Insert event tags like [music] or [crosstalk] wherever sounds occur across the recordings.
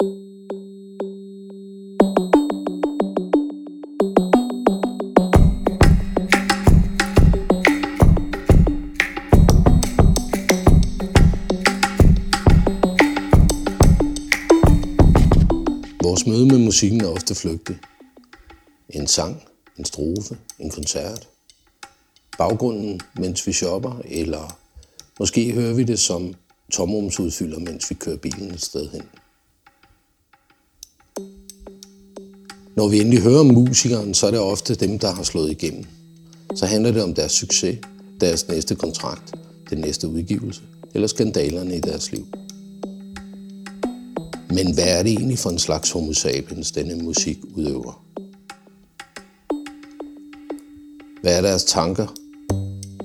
Vores møde med musikken er ofte flygtig. En sang, en strofe, en koncert. Baggrunden, mens vi shopper, eller måske hører vi det som tomrumsudfylder, mens vi kører bilen et sted hen. Når vi endelig hører om musikeren, så er det ofte dem, der har slået igennem. Så handler det om deres succes, deres næste kontrakt, den næste udgivelse eller skandalerne i deres liv. Men hvad er det egentlig for en slags homo sapiens, denne musik udøver? Hvad er deres tanker?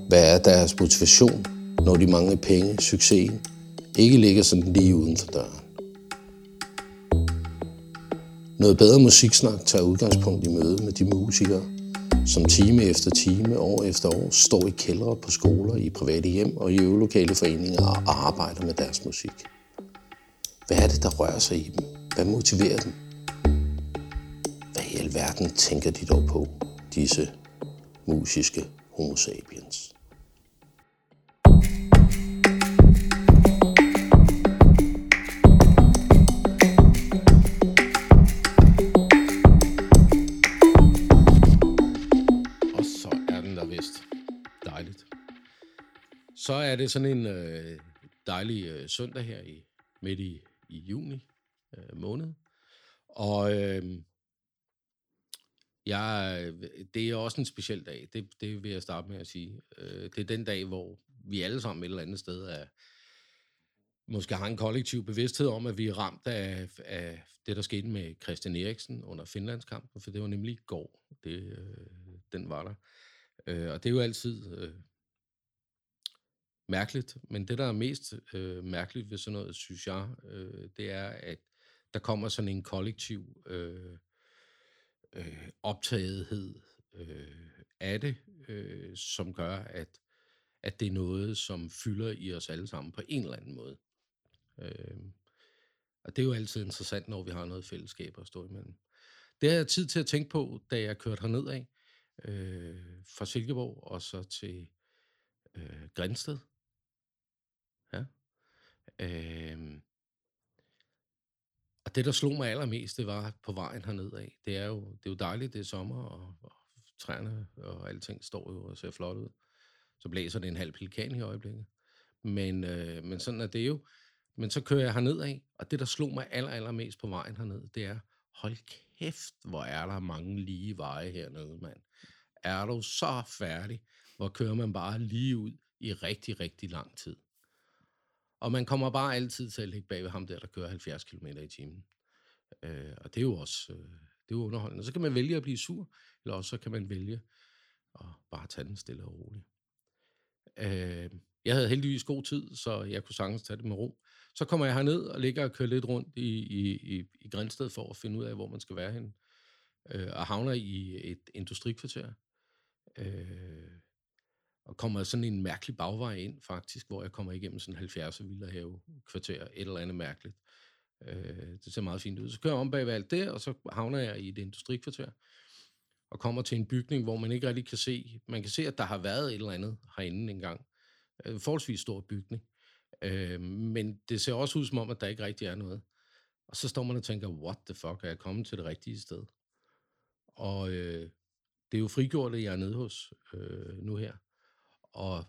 Hvad er deres motivation, når de mange penge, succesen, ikke ligger sådan lige uden for døren? Noget bedre musiksnak tager udgangspunkt i møde med de musikere, som time efter time, år efter år, står i kældre på skoler, i private hjem og i øvelokale foreninger og arbejder med deres musik. Hvad er det, der rører sig i dem? Hvad motiverer dem? Hvad i alverden tænker de dog på, disse musiske homo sapiens? Så er det sådan en øh, dejlig øh, søndag her i midt i, i juni øh, måned. Og øh, jeg, det er også en speciel dag, det, det vil jeg starte med at sige. Øh, det er den dag, hvor vi alle sammen et eller andet sted er, måske har en kollektiv bevidsthed om, at vi er ramt af, af det, der skete med Christian Eriksen under Finlandskampen, for det var nemlig i går, det, øh, den var der. Øh, og det er jo altid øh, mærkeligt, men det, der er mest øh, mærkeligt ved sådan noget, synes jeg, øh, det er, at der kommer sådan en kollektiv øh, øh, optagethed øh, af det, øh, som gør, at, at det er noget, som fylder i os alle sammen på en eller anden måde. Øh, og det er jo altid interessant, når vi har noget fællesskab at stå imellem. Det har jeg tid til at tænke på, da jeg kørte herned af, øh, fra Silkeborg og så til øh, Grænsted. Ja. Øh, og det, der slog mig allermest, det var på vejen herned af. Det er jo, det er jo dejligt, det er sommer, og, og træerne og alting står jo og ser flot ud. Så blæser det en halv pelikan i øjeblikket. Men, øh, men sådan er det jo. Men så kører jeg herned af, og det, der slog mig aller, allermest på vejen herned, det er, hold kæft, hvor er der mange lige veje hernede, mand. Er du så færdig, hvor kører man bare lige ud i rigtig, rigtig lang tid. Og man kommer bare altid til at ligge bag ved ham der, der kører 70 km i timen. Øh, og det er jo også øh, det er jo underholdende. Så kan man vælge at blive sur, eller også så kan man vælge at bare tage den stille og roligt. Øh, jeg havde heldigvis god tid, så jeg kunne sagtens tage det med ro. Så kommer jeg herned og ligger og kører lidt rundt i, i, i, i Grænsted for at finde ud af, hvor man skal være hen. Øh, og havner i et industrikvarter. Øh, og kommer sådan en mærkelig bagvej ind, faktisk, hvor jeg kommer igennem sådan en 70'er villahave kvarter, et eller andet mærkeligt. Øh, det ser meget fint ud. Så kører jeg om bag ved alt det, og så havner jeg i et industrikvarter, og kommer til en bygning, hvor man ikke rigtig kan se, man kan se, at der har været et eller andet herinde engang. En forholdsvis stor bygning. Øh, men det ser også ud som om, at der ikke rigtig er noget. Og så står man og tænker, what the fuck, er jeg kommet til det rigtige sted? Og øh, det er jo frigjort, jeg er nede hos øh, nu her. Og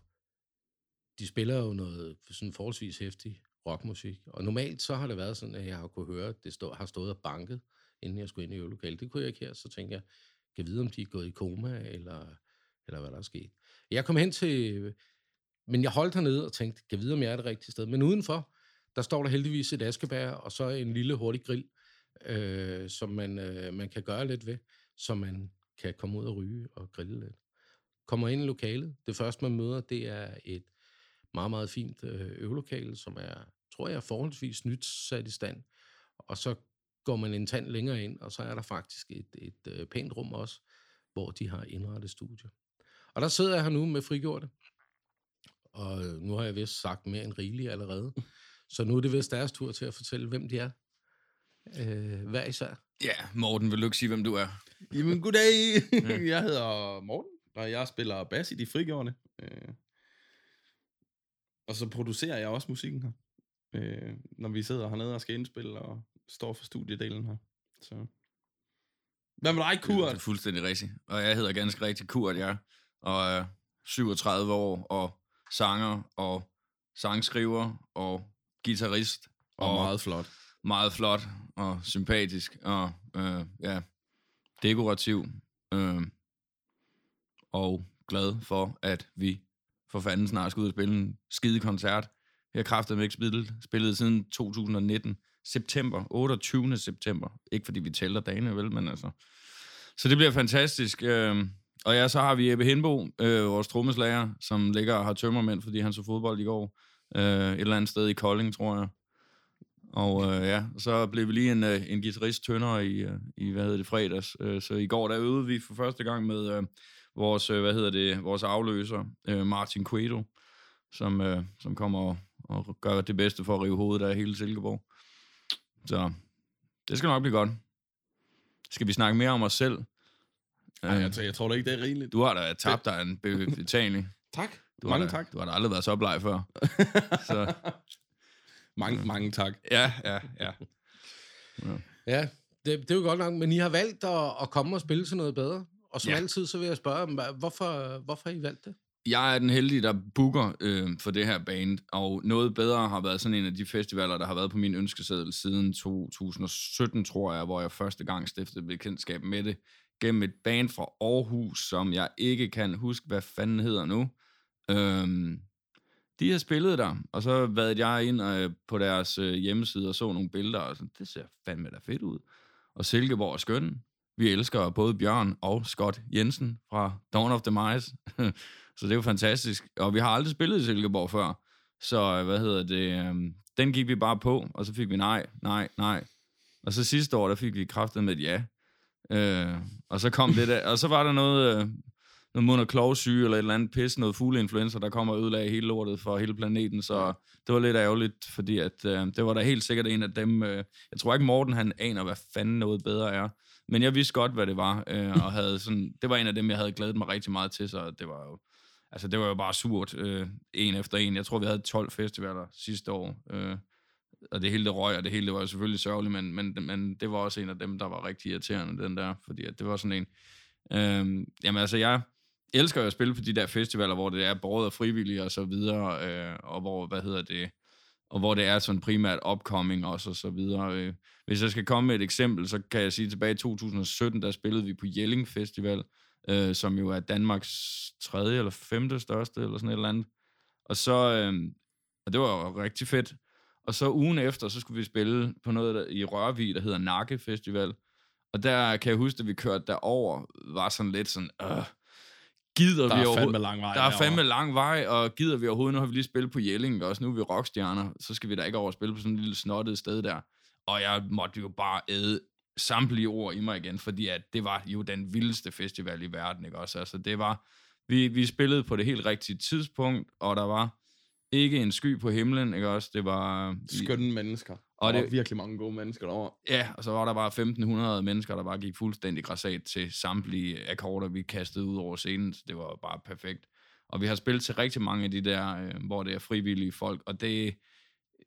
de spiller jo noget sådan forholdsvis hæftig rockmusik. Og normalt så har det været sådan, at jeg har kunne høre, at det stå, har stået og banket, inden jeg skulle ind i øvelokalet. Det kunne jeg ikke her, så tænkte jeg, kan vide, om de er gået i koma, eller, eller hvad der er sket. Jeg kom hen til, men jeg holdt hernede og tænkte, kan vide, om jeg er det rigtige sted. Men udenfor, der står der heldigvis et askebær, og så en lille hurtig grill, øh, som man, øh, man kan gøre lidt ved, så man kan komme ud og ryge og grille lidt. Kommer ind i lokalet. Det første, man møder, det er et meget, meget fint øh, øvelokale, som er, tror jeg, forholdsvis nyt sat i stand. Og så går man en tand længere ind, og så er der faktisk et, et, øh, pænt rum også, hvor de har indrettet studie. Og der sidder jeg her nu med frigjorte, og øh, nu har jeg vist sagt mere end rigeligt allerede. Så nu er det vist deres tur til at fortælle, hvem de er. øh, hver især. Ja, Morten, vil du ikke sige, hvem du er? Jamen, goddag. jeg hedder Morten, og jeg spiller bass i De Frigjorte. Øh, og så producerer jeg også musikken her, øh, når vi sidder hernede og skal indspille og står for studiedelen her. Så. Hvad med dig, Det Kurt? er fuldstændig rigtigt. Og jeg hedder ganske rigtigt Kurt, jeg. Og er 37 år, og sanger, og sangskriver, og guitarist. Og meget flot. meget flot, og sympatisk, og øh, ja, dekorativ. Øh, og glad for, at vi for fanden snart skal ud og spille en skide koncert. Jeg har kraftet ikke spillet, spillet siden 2019. September, 28. september. Ikke fordi vi tæller dagene, vel, men altså... Så det bliver fantastisk. Øh, og ja, så har vi Ebbe Hindbo, øh, vores trommeslager, som ligger og har tømmermænd, fordi han så fodbold i går. Øh, et eller andet sted i Kolding, tror jeg. Og øh, ja, så blev vi lige en, øh, en guitarist tyndere i, øh, i, hvad hedder det, fredags. Øh, så i går, der øvede vi for første gang med øh, vores, øh, hvad hedder det, vores afløser, øh, Martin Cueto, som, øh, som kommer og, og gør det bedste for at rive hovedet af hele Silkeborg. Så det skal nok blive godt. Skal vi snakke mere om os selv? Ej, jeg, tror- jeg tror da ikke, det er rigeligt. Du har da tabt dig en be- betaling. Tak. Du mange da, tak. Du har da aldrig været så bleg før. [laughs] Så mange, mange tak. ja, ja, ja. Ja, det, det er jo godt nok, men I har valgt at, at komme og spille til noget bedre. Og som Ja. altid, så vil jeg spørge, hvorfor, hvorfor har I valgt det? Jeg er den heldige, der booker øh, for det her band, og noget bedre har været sådan en af de festivaler, der har været på min ønskeseddel siden 2017, tror jeg, hvor jeg første gang stiftede bekendtskab med det, gennem et band fra Aarhus, som jeg ikke kan huske, hvad fanden hedder nu. Øhm, de har spillet der, og så været jeg ind øh, på deres øh, hjemmeside og så nogle billeder, og sådan, det ser fandme da fedt ud. Og Silkeborg er skøn. Vi elsker både Bjørn og Scott Jensen fra Dawn of the Mice. [laughs] så det er jo fantastisk. Og vi har aldrig spillet i Silkeborg før. Så øh, hvad hedder det? øhm, den gik vi bare på, og så fik vi nej, nej, nej. Og så sidste år, der fik vi kraftet med et ja. Øh, og så kom det der, og så var der noget, øh, noget mund- og klovsyge, eller et eller andet pis, noget fugleinfluenza, der kom og ødelagde hele lortet for hele planeten, så det var lidt ærgerligt, fordi at, øh, det var da helt sikkert en af dem, øh, jeg tror ikke Morten han aner, hvad fanden noget bedre er, men jeg vidste godt, hvad det var, øh, og havde sådan, det var en af dem, jeg havde glædet mig rigtig meget til, så det var jo, altså det var jo bare surt, øh, en efter en. Jeg tror, vi havde 12 festivaler sidste år, øh, og det hele det røg, og det hele det var jo selvfølgelig sørgeligt, men, men, men det var også en af dem, der var rigtig irriterende, den der, fordi at det var sådan en, øh, jamen altså jeg elsker jo at spille på de der festivaler, hvor det er båret af frivillige og så videre, øh, og hvor, hvad hedder det, og hvor det er sådan primært upcoming også og så videre. Øh, hvis jeg skal komme med et eksempel, så kan jeg sige, at tilbage i 2017, der spillede vi på Jelling Festival, øh, som jo er Danmarks tredje eller femte største, eller sådan et eller andet. Og så, øh, og det var jo rigtig fedt. Og så ugen efter, så skulle vi spille på noget der, i Rørvig, der hedder Nakke Festival. Og der kan jeg huske, at vi kørte derover, var sådan lidt sådan, øh, gider Der vi er overhovedet... fandme lang vej Der er derovre. fandme lang vej, og gider vi overhovedet, nu har vi lige spillet på Jelling også, nu er vi rockstjerner, så skal vi da ikke over og spille på sådan et lille snottet sted der. Og jeg måtte jo bare æde samtlige ord i mig igen, fordi at det var jo den vildeste festival i verden, ikke også? Altså det var, vi, vi spillede på det helt rigtige tidspunkt, og der var ikke en sky på himlen, ikke også? Det var... Skønne mennesker. Og der det- var virkelig mange gode mennesker derovre. Ja, og så var der bare 1500 mennesker, der bare gik fuldstændig græsat til samtlige akkorder, vi kastede ud over scenen. Det var bare perfekt. Og vi har spillet til rigtig mange af de der, øh, hvor det er frivillige folk. Og det er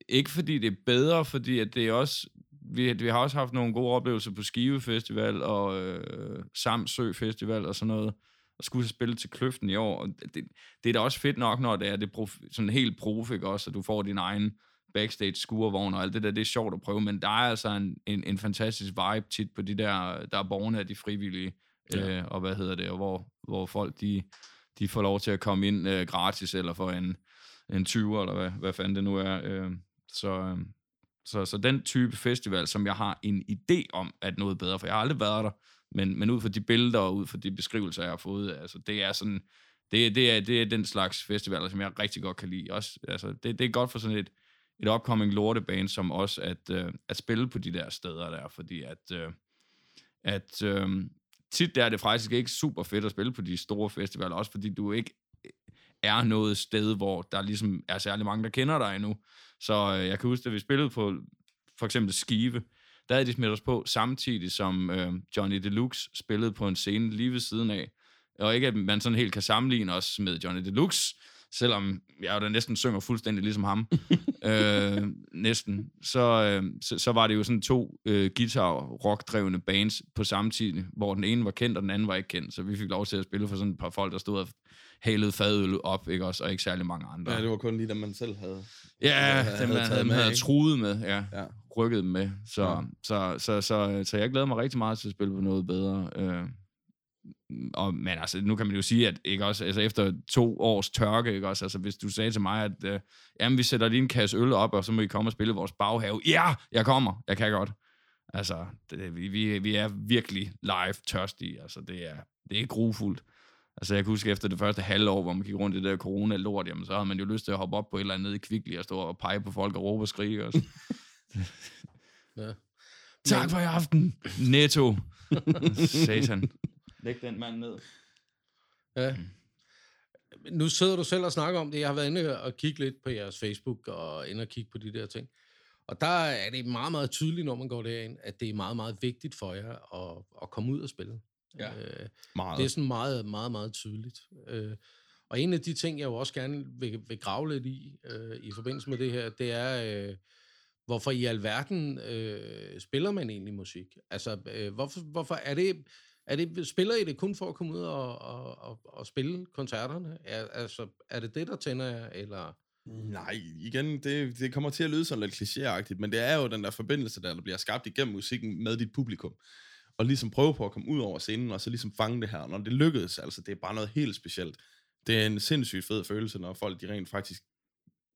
ikke fordi det er bedre, fordi at det er også... Vi, vi har også haft nogle gode oplevelser på Skive Festival og øh, Samsø Festival og sådan noget. Og skulle spille til Kløften i år. Og det, det er da også fedt nok, når det er det prof, sådan helt prof, ikke også? At du får din egen backstage skurvogn og alt det der, det er sjovt at prøve, men der er altså en, en, en fantastisk vibe tit på de der, der er borgerne af de frivillige, ja. øh, og hvad hedder det, og hvor, hvor folk de, de får lov til at komme ind øh, gratis, eller for en, en 20, eller hvad, hvad fanden det nu er. Øh, så, øh, så, så den type festival, som jeg har en idé om, at noget bedre, for jeg har aldrig været der, men, men ud fra de billeder og ud fra de beskrivelser, jeg har fået, altså det er sådan, det, det, er, det er den slags festivaler, som jeg rigtig godt kan lide. Også, altså, det, det er godt for sådan et, et upcoming lortebane som os, at, øh, at spille på de der steder der, fordi at, øh, at øh, tit der er det faktisk ikke super fedt at spille på de store festivaler, også fordi du ikke er noget sted, hvor der ligesom er særlig mange, der kender dig endnu. Så øh, jeg kan huske, at vi spillede på for eksempel Skive, der havde de smidt os på samtidig som øh, Johnny Deluxe spillede på en scene lige ved siden af. Og ikke at man sådan helt kan sammenligne os med Johnny Deluxe, selvom jeg jo da næsten synger fuldstændig ligesom ham, [laughs] øh, næsten, så, øh, så, så var det jo sådan to øh, guitar-rock-drevne bands på samme tid, hvor den ene var kendt, og den anden var ikke kendt, så vi fik lov til at spille for sådan et par folk, der stod og halede fadøl op, ikke også, og ikke særlig mange andre. Ja, det var kun lige dem, man selv havde. Ja, havde- dem, havde man havde, med, havde truet med, ja. Ja. Rykket dem med. Så, Ja. ja. så, så, så, så, jeg glæder mig rigtig meget til at spille på noget bedre. Øh, og, men altså, nu kan man jo sige, at ikke også, altså, efter to års tørke, ikke også, altså, hvis du sagde til mig, at øh, jamen, vi sætter lige en kasse øl op, og så må I komme og spille vores baghave. Ja, jeg kommer. Jeg kan godt. Altså, det, vi, vi, vi er virkelig live tørstige. Altså, det er, det er grufuldt. Altså, jeg kan huske efter det første halve år, hvor man gik rundt i det der corona-lort, jamen, så havde man jo lyst til at hoppe op på et eller andet nede i Kvickly og stå og pege på folk og råbe og skrige. Og. Ja. tak for i aften, Netto. Satan. Læg den mand ned. Ja. Nu sidder du selv og snakker om det. Jeg har været inde og kigge lidt på jeres Facebook og inde og kigge på de der ting. Og der er det meget, meget tydeligt, når man går derind, at det er meget, meget vigtigt for jer at, at komme ud og spille. Ja. Øh, Meget. det er sådan meget, meget, meget tydeligt. Øh, og en af de ting, jeg jo også gerne vil, vil grave lidt i, øh, i forbindelse med det her, det er, øh, hvorfor i alverden øh, spiller man egentlig musik? Altså, øh, hvorfor, hvorfor er det, er det, spiller I det kun for at komme ud og, og, og, og spille koncerterne? Er, altså, er det det, der tænder jer, eller... Nej, igen, det, det kommer til at lyde sådan lidt klichéagtigt, men det er jo den der forbindelse, der, der bliver skabt igennem musikken med dit publikum. Og ligesom prøve på at komme ud over scenen, og så ligesom fange det her. Når det lykkedes, altså det er bare noget helt specielt. Det er en sindssygt fed følelse, når folk de rent faktisk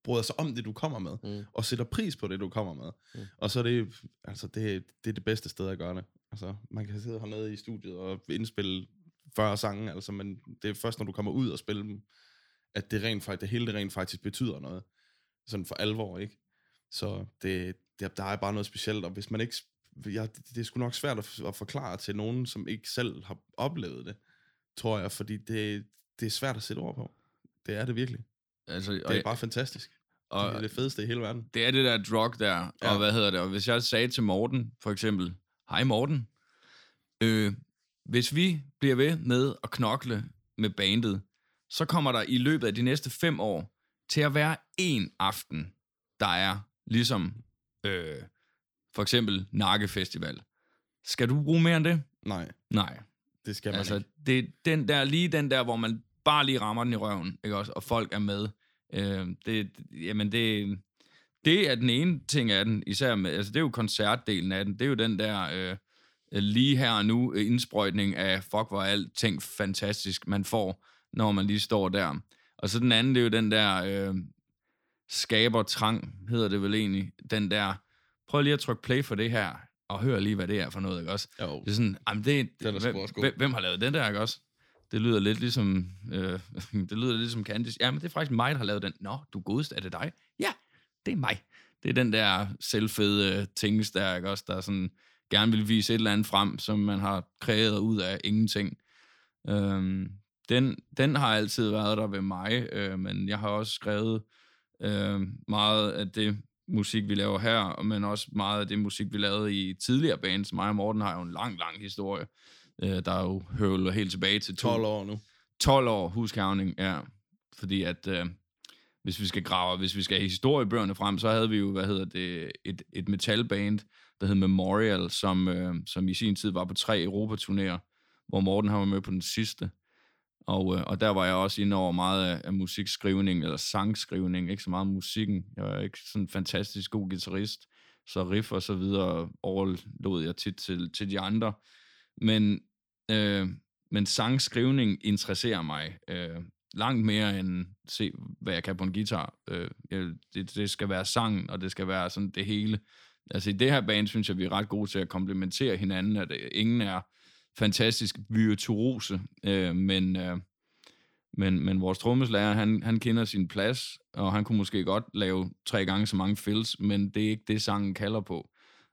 bryder sig om det, du kommer med, Mm. og sætter pris på det, du kommer med. Mm. Og så er det, altså det, det er det bedste sted at gøre det. Altså, man kan sidde hernede i studiet og indspille 40 sange, altså, men det er først, når du kommer ud og spiller dem, at det, rent faktisk, det hele det rent faktisk betyder noget. Sådan for alvor, ikke? Så det, det, der er bare noget specielt, og hvis man ikke... Ja, det, det er sgu nok svært at, at forklare til nogen, som ikke selv har oplevet det, tror jeg, fordi det, det er svært at sætte ord på. Det er det virkelig. Altså, Det er bare fantastisk. og, det er det fedeste i hele verden. det er det der drug der, ja. Og hvad hedder det, og hvis jeg sagde til Morten, for eksempel, hej Morten, øh, hvis vi bliver ved med at knokle med bandet, så kommer der i løbet af de næste fem år til at være en aften, der er ligesom øh, for eksempel Nakke Festival. Skal du bruge mere end det? Nej, Nej. det skal man Altså, ikke. det er den der, lige den der, hvor man bare lige rammer den i røven, ikke også? Og folk er med. Øh, det, jamen, det, det er den ene ting af den, især med, altså det er jo koncertdelen af den, det er jo den der øh, lige her og nu øh, indsprøjtning af, fuck hvor alting fantastisk, man får, når man lige står der. Og så den anden, det er jo den der øh, skaber trang, hedder det vel egentlig, den der, prøv lige at trykke play for det her, og hør lige, hvad det er for noget, ikke også? Jo, Det er sådan, jamen det, Den er hvem, hvem har lavet den der, ikke også? Det lyder lidt ligesom, øh, [laughs] det lyder lidt som Candice. Ja, men det er faktisk mig, der har lavet den. Nå, du er godest, er det dig? Ja, det er mig. Det er den der selvfede øh, tings der, ikke også? Der sådan gerne vil vise et eller andet frem, som man har kreeret ud af ingenting. Øhm, den, den har altid været der ved mig, øh, men jeg har også skrevet øh, meget af det musik, vi laver her, men også meget af det musik, vi lavede i tidligere bands. Mig og Morten har jo en lang, lang historie, øh, der jo høvler helt tilbage til to- 12 år nu. 12 år huskavning, ja. Fordi at, øh, hvis vi skal grave, hvis vi skal have historiebøgerne frem, så havde vi jo, hvad hedder det, et, et metalband, der hed Memorial, som, øh, som i sin tid var på tre Europaturnéer, hvor Morten han var med på den sidste. Og, øh, og der var jeg også inde over meget af, af musikskrivning, eller sangskrivning, ikke så meget musikken. Jeg er ikke sådan en fantastisk god guitarist, så riff og så videre overlod jeg tit til, til de andre. Men, øh, men sangskrivning interesserer mig øh, langt mere end se, hvad jeg kan på en guitar. Øh, jeg, det, det skal være sang, og det skal være sådan det hele. Altså i det her band, synes jeg, vi er ret gode til at komplementere hinanden, at øh, ingen er fantastisk virtuose, øh, men, øh, men, men vores trommeslager, han, han kender sin plads, og han kunne måske godt lave tre gange så mange fills, men det er ikke det, sangen kalder på.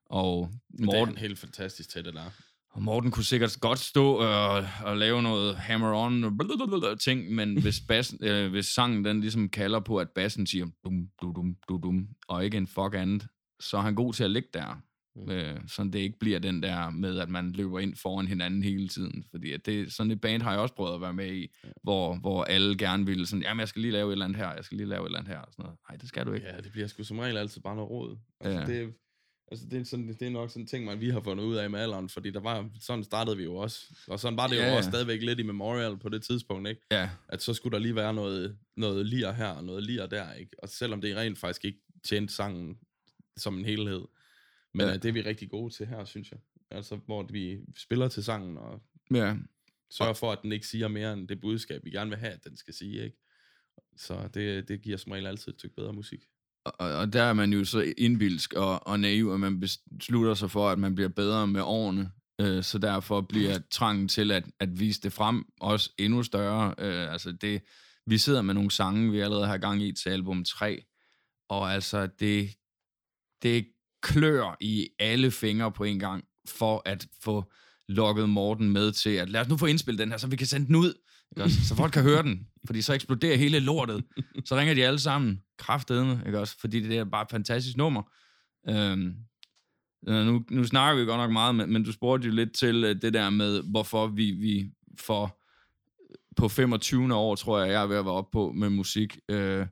Og Det er Morten, han helt fantastisk til, det der. og Morten kunne sikkert godt stå og, og lave noget hammer-on ting, men hvis, bas, [laughs] øh, hvis sangen den ligesom kalder på, at bassen siger dum, dum, dum, dum, dum, og ikke en fuck andet, så er han god til at ligge der. Mm. Øh, så det ikke bliver den der med, at man løber ind foran hinanden hele tiden. Fordi at det, sådan et band har jeg også prøvet at være med i, ja. hvor, hvor alle gerne ville sådan, jamen jeg skal lige lave et eller andet her, jeg skal lige lave et eller andet her. Og sådan noget. Nej, det skal du ikke. Ja, det bliver sgu som regel altid bare noget råd. Altså, ja. det, Altså, det er, sådan, det er nok sådan en ting, man vi har fundet ud af med alderen, fordi der var, sådan startede vi jo også. Og sådan var det ja, jo også stadigvæk lidt i Memorial på det tidspunkt, ikke? Ja. At så skulle der lige være noget, noget lir her og noget lir der, ikke? Og selvom det rent faktisk ikke tjente sangen som en helhed. Men ja. det er vi rigtig gode til her, synes jeg. Altså, hvor vi spiller til sangen og ja. sørger for, at den ikke siger mere end det budskab, vi gerne vil have, at den skal sige, ikke? Så det, det giver som regel altid et bedre musik og, og der er man jo så indbilsk og, og naiv, at man beslutter sig for, at man bliver bedre med årene. Øh, så derfor bliver trangen til at, at vise det frem også endnu større. Øh, altså det, vi sidder med nogle sange, vi allerede har gang i til album 3, og altså det, det klør i alle fingre på en gang, for at få lukket Morten med til, at lad os nu få indspillet den her, så vi kan sende den ud. Ikke også? Så folk kan høre den, fordi så eksploderer hele lortet. Så ringer de alle sammen, kraftedeme, ikke også? Fordi det er bare et fantastisk nummer. Øhm, øh, nu, nu snakker vi godt nok meget, men, men du spurgte jo lidt til uh, det der med, hvorfor vi, vi får øh, på 25. år, tror jeg, jeg er ved at være oppe på med musik, øh,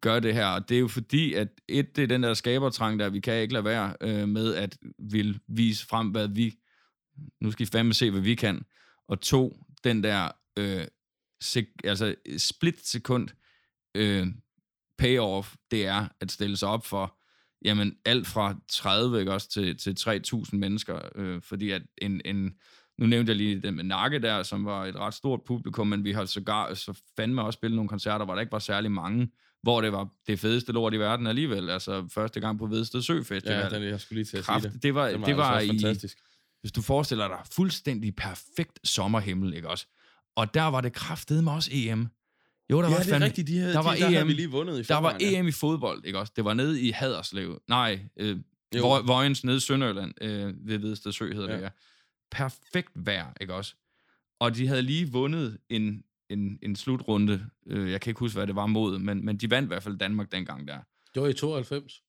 gør det her. Og det er jo fordi, at et, det er den der skabertrang, der vi kan ikke lade være øh, med at vil vise frem, hvad vi, nu skal I fandme se, hvad vi kan. Og to, den der øh, sek- altså split sekund øh, payoff, det er at stille sig op for jamen alt fra 30 ikke, også til, til 3.000 mennesker, øh, fordi at en, en, nu nævnte jeg lige det med Nakke der, som var et ret stort publikum, men vi har sågar så fandme også spillet nogle koncerter, hvor der ikke var særlig mange, hvor det var det fedeste lort i verden alligevel, altså første gang på Vedsted Sø Festival. Ja, den, jeg skulle lige til at Kraft, sige det. Det var, Den var det var altså i, fantastisk. hvis du forestiller dig, fuldstændig perfekt sommerhimmel, ikke også? Og der var det kraftedeme også EM. Jo, der ja, var det er fandme, rigtigt. De her, der de, var der havde EM. vi lige vundet i der var ja. EM i fodbold, ikke også? Det var nede i Haderslev. Nej, øh, Jo. Voj- Vojens nede i Sønderjylland, øh, ved Vedsted Sø hedder Ja. det, ja. Perfekt vejr, ikke også? Og de havde lige vundet en, en, en slutrunde. Øh, jeg kan ikke huske, hvad det var mod, men, men de vandt i hvert fald Danmark dengang der. Det var i 92. [laughs]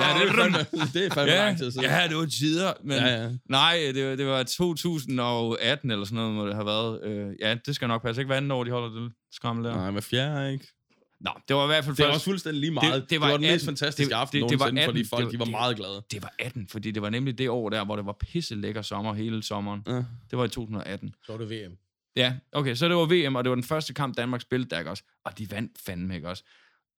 Ja, det er fandme, det er fandme ja, lang tid siden. ja, det var tider, men ja, ja. nej, det var, det var 2018 eller sådan noget, må det have været. Øh, ja, det skal nok passe. Ikke hver år, de holder det skræmmel der. Nej, med fjerde, ikke? Nå, det var i hvert fald Det var også fuldstændig lige meget. Det, det, det var, var den mest 18 fantastiske det- aften det- det var nogensinde, fordi 18 folk det de var- var meget glade. Det var 18, fordi det var nemlig det år der, hvor det var pisse lækker sommer hele sommeren. Ja. Det var i 2018. Så var det VM. Ja, okay, så det var VM, og det var den første kamp, Danmark spillede der, ikke også? Og de vandt fandme, ikke også?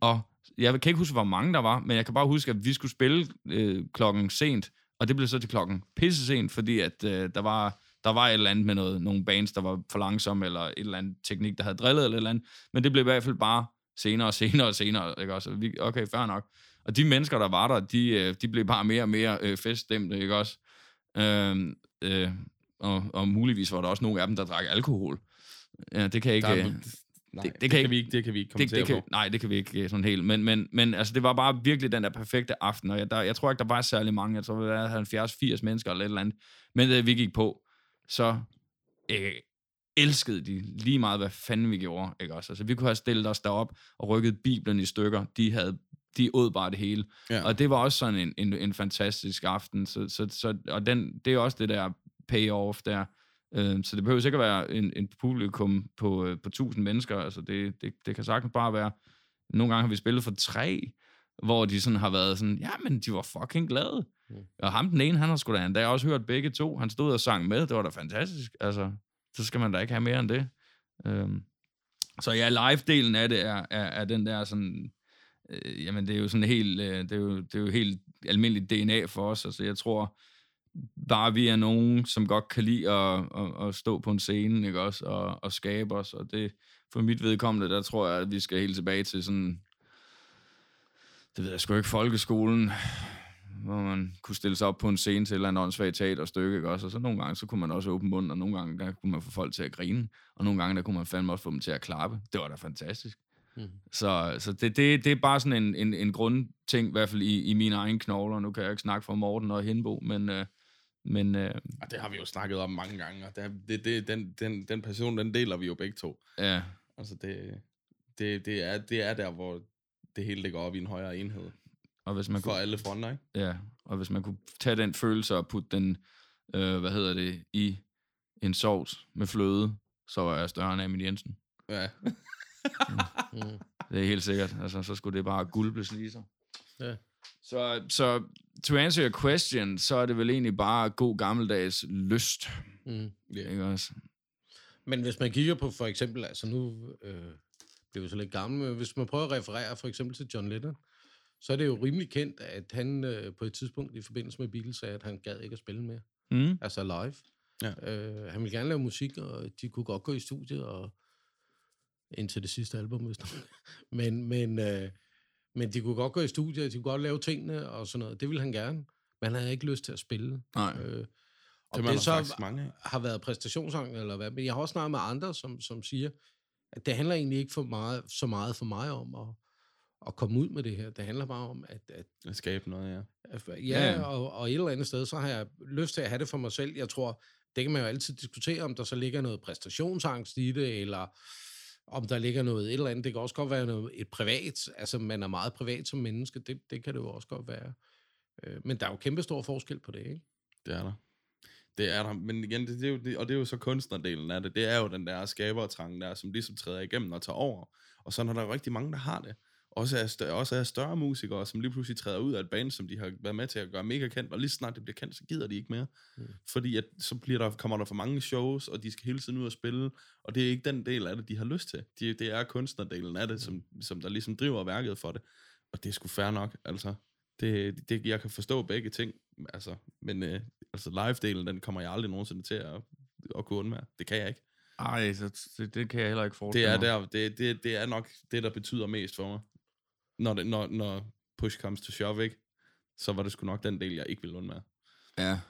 Og jeg kan ikke huske, hvor mange der var, men jeg kan bare huske, at vi skulle spille øh, klokken sent, og det blev så til klokken pisse sent, fordi at øh, der var der var et eller andet med noget, nogle bands, der var for langsomme, eller et eller andet teknik, der havde drillet eller et eller andet, men det blev i hvert fald bare senere og [laughs] senere og senere, ikke også? Vi, okay, fair nok. Og de mennesker, der var der, de, øh, de blev bare mere og mere øh, feststemte, ikke også? Øhm, øh, øh, og, og muligvis var der også nogle af dem, der drak alkohol. Ja, det kan jeg ikke... Der, øh, nej, det- det, det det, kan kan ikke- vi ikke, det kan vi ikke det, kommentere det kan, på. nej, det kan vi ikke øh, sådan helt. Men, men, men altså, det var bare virkelig den der perfekte aften, og jeg, der, jeg tror ikke, der var særlig mange. Jeg tror, der var 70-80 mennesker eller et eller andet. Men da vi gik på, så øh, elskede de lige meget, hvad fanden vi gjorde. Ikke også? Altså, vi kunne have stillet os derop og rykket Bibelen i stykker. De havde de åd bare det hele. Ja. Og det var også sådan en, en, en fantastisk aften. Så, så, så, og den, det er også det der payoff der. Øh, så det behøver ikke at være en, en publikum på, øh, på 1000 mennesker. Altså det, det, det kan sagtens bare være... Nogle gange har vi spillet for tre, hvor de sådan har været sådan, ja, men de var fucking glade. Mm. Og ham den ene, han har sgu da endda også hørt begge to. Han stod og sang med, det var da fantastisk. Altså, så skal man da ikke have mere end det. Øhm, så ja, live-delen af det er, er, er den der sådan, øh, jamen det er jo sådan helt, øh, det er jo, det er jo helt almindeligt DNA for os. Altså jeg tror, bare vi er nogen, som godt kan lide at, at, at stå på en scene, ikke også, og, og skabe os, og det, for mit vedkommende, der tror jeg, at vi skal helt tilbage til sådan, det ved jeg sgu ikke, folkeskolen, hvor man kunne stille sig op på en scene til et eller andet åndssvagt teaterstykke, ikke også? Og så nogle gange, så kunne man også åbne munden, og nogle gange, der kunne man få folk til at grine, og nogle gange, der kunne man fandme også få dem til at klappe. Det var da fantastisk. Mm. Så, så det, det, det er bare sådan en, en, en grundting, i hvert fald i, i mine egne knogler. Nu kan jeg ikke snakke for Morten og Hindbo, men, øh, men øh, Og det har vi jo snakket om mange gange, og det, det, det, den, den, den passion, den deler vi jo begge to. ja, Altså det, det, det, er, det er der, hvor det hele det går op i en højere enhed. og hvis man For kunne, alle fronter, ikke? ja, Og hvis man kunne tage den følelse og putte den, øh, hvad hedder det, i en sovs med fløde, så var jeg større end Amin Jensen. Ja. Mm. Det er helt sikkert. Altså, så skulle det bare gulbes lige så. Ja. Så, så to answer your question, så er det vel egentlig bare god gammeldags lyst. Mm. Ja. Ikke også? Men hvis man kigger på for eksempel, altså nu øh, bliver vi så lidt gammel, men hvis man prøver at referere for eksempel til John Lennon, så er det jo rimelig kendt, at han øh, på et tidspunkt i forbindelse med Beatles sagde, at han gad ikke at spille mere. Mm. Altså live. Ja. Øh, han ville gerne lave musik, og de kunne godt gå i studiet, og indtil det sidste album, hvis [laughs] men, men, øh, men de kunne godt gå i studiet, de kunne godt lave tingene og sådan noget. Det ville han gerne, men han havde ikke lyst til at spille. Nej. Øh, Det om der det så mange af. har været præstationssang eller hvad, men jeg har også snakket med andre, som, som siger, at det handler egentlig ikke for meget, så meget for mig om at, at komme ud med det her. Det handler bare om, at, at At skabe noget, ja. at- ja, Ja. ja. Og, og et eller andet sted, så har jeg lyst til at have det for mig selv. Jeg tror, det kan man jo altid diskutere, om der så ligger noget præstationsangst i det, eller om der ligger noget et eller andet. Det kan også godt være noget, et privat, altså man er meget privat som menneske, det, det kan det jo også godt være. Øh, Men der er jo kæmpe stor forskel på det, ikke? Det er der. Det er der, men igen, det, det er jo, det, og det er jo så kunstnerdelen af det, det er jo den der skabertrang der, som ligesom træder igennem og tager over. Og så er der rigtig mange, der har det. Også er, større, også er større musikere, som lige pludselig træder ud af et band, som de har været med til at gøre mega kendt, og lige snart det bliver kendt, så gider de ikke mere. Mm. Mm. Fordi at, så bliver der, kommer der for mange shows, og de skal hele tiden ud og spille, og det er ikke den del af det, de har lyst til. De, det er kunstnerdelen af det, som, som der ligesom driver værket for det. Og det er sgu fair nok, altså. Det, det, jeg kan forstå begge ting, altså, men øh, altså live-delen, den kommer jeg aldrig nogensinde til at, at kunne undvære. Det kan jeg ikke. Ej, så det, det kan jeg heller ikke Det forestille er, mig. der, det, det, det er nok det, der betyder mest for mig. Når, det, når, når push comes to shove, ikke? Så var det sgu nok den del, jeg ikke ville undvære. Ja.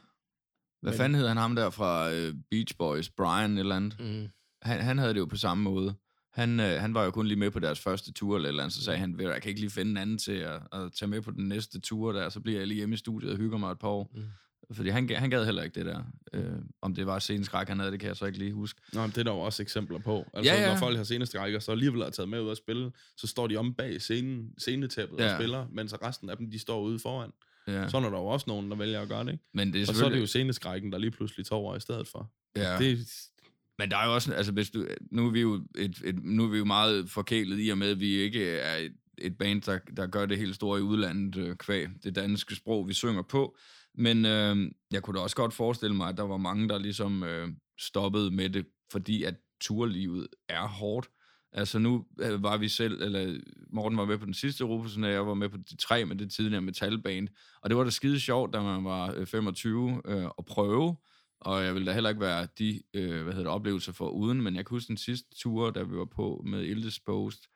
Hvad Men- fanden hed han ham der fra øh, Beach Boys? Brian et eller andet? Mm. Han, han havde det jo på samme måde. Han, øh, han var jo kun lige med på deres første tur eller, eller andet, så sagde han, "Ved du, jeg kan ikke lige finde en anden til at, at tage med på den næste tur der, så bliver jeg lige hjemme i studiet og hygger mig et par år. Mm. Fordi han, han gad heller ikke det der. Øh, om det var sceneskræk, han havde, det kan jeg så ikke lige huske. Nå, men det er der jo også eksempler på. Altså, Ja, ja. når folk har scenestrækker, så alligevel er taget med ud at spille, så står de om bag scenen, scenetæppet Ja. og spiller, mens resten af dem, de står ude foran. Ja. Sådan er der jo også nogen, der vælger at gøre det, ikke? Men det er Og så er det selvfølgelig... jo sceneskrækken, der lige pludselig tager over i stedet for. ja. Det, Men der er jo også, altså hvis du, nu er vi jo, et, et, nu er vi jo meget forkælet i og med, at vi ikke er et, et band, der, der gør det helt store i udlandet øh, kvæg det danske sprog, vi synger på. Men øh, jeg kunne da også godt forestille mig, at der var mange, der ligesom øh, stoppede med det, fordi at turlivet er hårdt. Altså nu øh, var vi selv, eller Morten var med på den sidste Europaturné, jeg var med på de tre med det tidligere metalband. Og det var da skide sjovt, da man var øh, 25 øh, at prøve. Og jeg ville da heller ikke være de øh, hvad hedder det, oplevelser for uden, men jeg kan huske den sidste tur, da vi var på med Ildespost,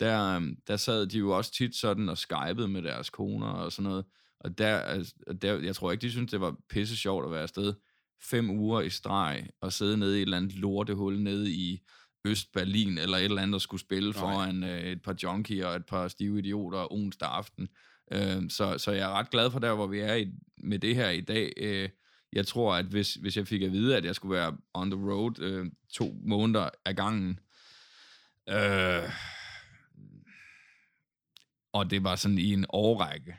der, øhm, der sad de jo også tit sådan og skypede med deres koner og sådan noget. Og der, altså, der, jeg tror ikke, de syntes, det var pisse sjovt at være afsted fem uger i streg og sidde nede i et eller andet lortehul nede i Øst-Berlin eller et eller andet, der skulle spille Nej. foran øh, et par junkier og et par stive idioter onsdag aften. Øh, så, så jeg er ret glad for der, hvor vi er i, med det her i dag. Øh, jeg tror, at hvis, hvis jeg fik at vide, at jeg skulle være on the road øh, to måneder ad gangen, øh, og det var sådan i en årrække,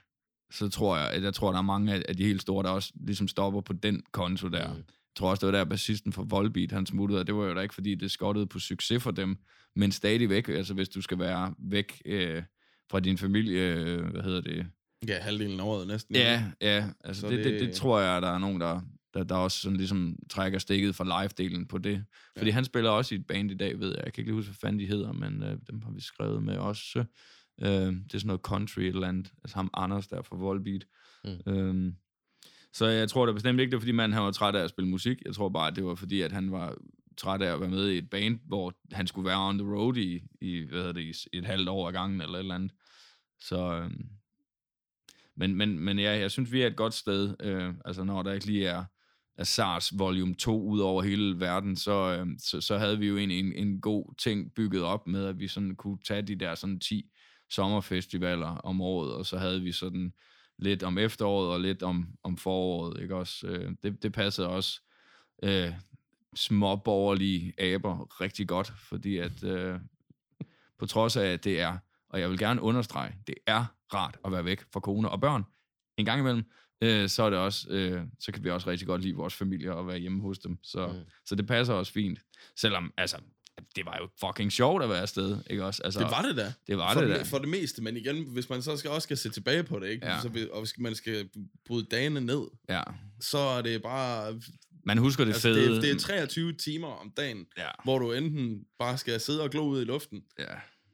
så tror jeg, at jeg tror, der er mange af de helt store, der også ligesom stopper på den konto der. Mm. Jeg tror også, det var der bassisten for Volbeat, han smuttede, og det var jo da ikke, fordi det skottede på succes for dem, men stadigvæk, altså hvis du skal være væk øh, fra din familie, øh, hvad hedder det, ja, halvdelen af året næsten. Ja, ja. Altså Så det, det, det, det- det tror jeg, der er nogen, der, der, der også sådan ligesom trækker stikket fra live-delen på det. Fordi Ja. han spiller også i et band i dag, ved jeg. Jeg kan ikke lige huske, hvad fanden de hedder, men øh, dem har vi skrevet med også. Øh, det er sådan noget country et eller andet. Altså ham Anders der fra Volbeat. Mm. Øh, så jeg tror da bestemt ikke, det var fordi manden han var træt af at spille musik. Jeg tror bare, det var fordi, at han var træt af at være med i et band, hvor han skulle være on the road i, i, hvad hedder det, i et halvt år ad gangen eller et eller andet. Så, øh, men, men, men ja, jeg synes, vi er et godt sted. Øh, altså, når der ikke lige er, er SARS volume 2 ud over hele verden, så, øh, så, så havde vi jo egentlig en, en god ting bygget op med, at vi sådan kunne tage de der sådan 10 sommerfestivaler om året, og så havde vi sådan lidt om efteråret og lidt om, om foråret, ikke også? Øh, det, det passede også øh, småborgerlige aber rigtig godt, fordi at øh, på trods af, at det er, og jeg vil gerne understrege, det er rart at være væk fra kone og børn en gang imellem, øh, så er det også, øh, så kan vi også rigtig godt lide vores familie og være hjemme hos dem. Så, Mm. så det passer også fint. Selvom, altså, det var jo fucking sjovt at være afsted, ikke også? Altså, Det var det da. det var for, det det, da. for det meste, men igen, hvis man så skal, også skal se tilbage på det, ikke? Ja. Så, og hvis man skal bryde dagene ned, Ja. så er det bare... Man husker det Altså, fede. det, er, det er 23 timer om dagen, Ja, hvor du enten bare skal sidde og glo ud i luften, ja,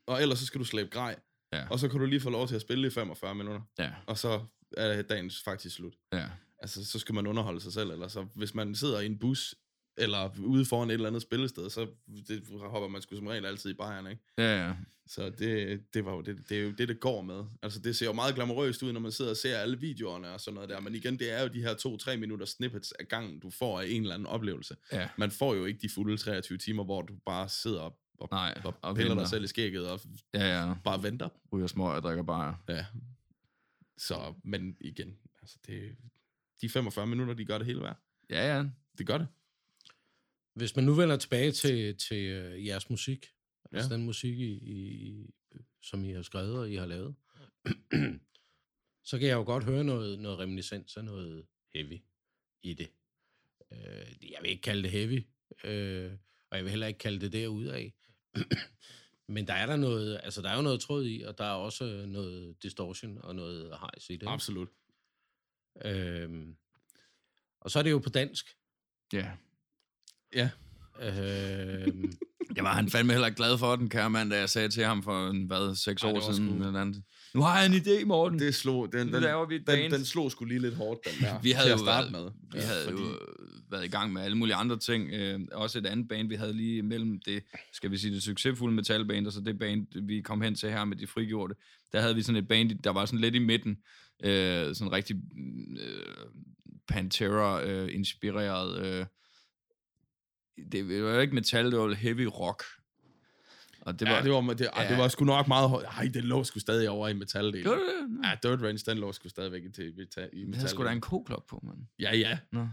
og ellers så skal du slæbe grej, Ja. og så kan du lige få lov til at spille i 45 minutter, ja, og så er dagen faktisk slut. ja. Altså, så skal man underholde sig selv, eller så hvis man sidder i en bus, eller ude foran et eller andet spillested, så det, hopper man sgu som regel altid i Bayern, ikke? Ja, ja. Så det, det, var jo det, det er jo det, det går med. Altså, det ser jo meget glamourøst ud, når man sidder og ser alle videoerne og sådan noget der. Men igen, det er jo de her to-tre minutter snippets af gangen, du får af en eller anden oplevelse. ja. Man får jo ikke de fulde 23 timer, hvor du bare sidder og, og, Nej, og og piller venter. dig selv i skægget og Ja, ja. bare venter. Ryger små og drikker bare. Ja. Så, men igen, altså det, de 45 minutter, de gør det hele værd. Ja, ja. Det gør det. Hvis man nu vender tilbage til, til øh, jeres musik, ja. altså Ja. den musik, I, I, som I har skrevet og I har lavet, [clears throat] så kan jeg jo godt høre noget, noget reminiscens af noget heavy i det. Øh, jeg vil ikke kalde det heavy, øh, og jeg vil heller ikke kalde det derudaf. [clears throat] Men der er der noget, altså der er jo noget tråd i, og der er også noget distortion og noget hejs i det. Absolut. Øhm, og så er det jo på dansk. Ja. Ja. Øhm, [laughs] Jeg var han fandme heller ikke glad for den, kære mand, da jeg sagde til ham for, en, hvad, seks Ej, år siden. Eller andet. Nu har jeg en idé, Morten. Det slog, den, den, laver vi den, den slog sgu lige lidt hårdt, den der. Vi havde til jo at starte været, med. vi havde fordi, jo været i gang med alle mulige andre ting. Øh, også et andet band, vi havde lige imellem det, skal vi sige, det succesfulde metalband, og så det band, vi kom hen til her med de frigjorte. Der havde vi sådan et band, der var sådan lidt i midten. Øh, sådan rigtig øh, Pantera-inspireret. Øh, det var jo ikke metal, det var heavy rock. Og det var... ja, det var, det, ja. det var sgu nok meget højt. Ej, det lå sgu stadig over i metaldelen. Gjorde det? Ja, Dirt Range, den lå sgu stadigvæk i, til, i, i Vi havde sgu da en k-klop på, mand. Ja, ja. Nå,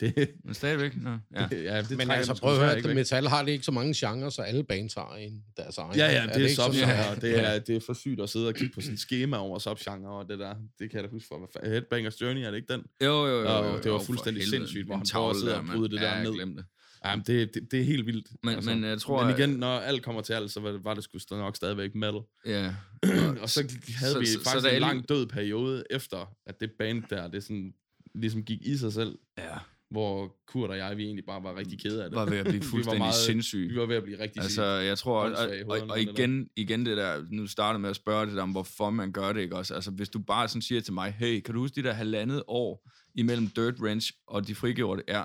Det, men stadigvæk. Nå, ja. det, [laughs] ja, det Men altså, den prøv at høre, at metal har det ikke så mange genrer, så alle bands har en deres egen. Ja, ja, det, det er ikke sådan? subgenre, og det er, Ja. det er for sygt at sidde og kigge på sådan et schema over subgenre og det der. Det kan jeg da huske for. Hvad fa- Headbangers Journey, er det ikke den? Jo, jo, jo. Og jo, det var jo, fuldstændig sindssygt, hvor han prøver at sidde og bryde det der ja, jeg ned. Glemte det. Jamen, det, det, det er helt vildt. Altså, Men- men jeg tror, Men igen, når alt kommer til alt, så var det, var det sgu nok stadigvæk metal. Ja. [clears throat] og så havde så- vi så- så faktisk er en lige- lang død periode efter, at det band der, det sådan, ligesom gik i sig selv, ja. hvor Kurt og jeg, vi egentlig bare var rigtig kede af det. Var ved at blive [laughs] Vi fuldstændig meget- sindssyg. Vi var ved at blive rigtig Altså, jeg tror, og, og, og, igen, igen det der, nu starter med at spørge det der om, hvorfor man gør det, ikke også? Altså, hvis du bare sådan siger til mig, hey, kan du huske de der halvandet år imellem Dirt Ranch og de frigjorte er,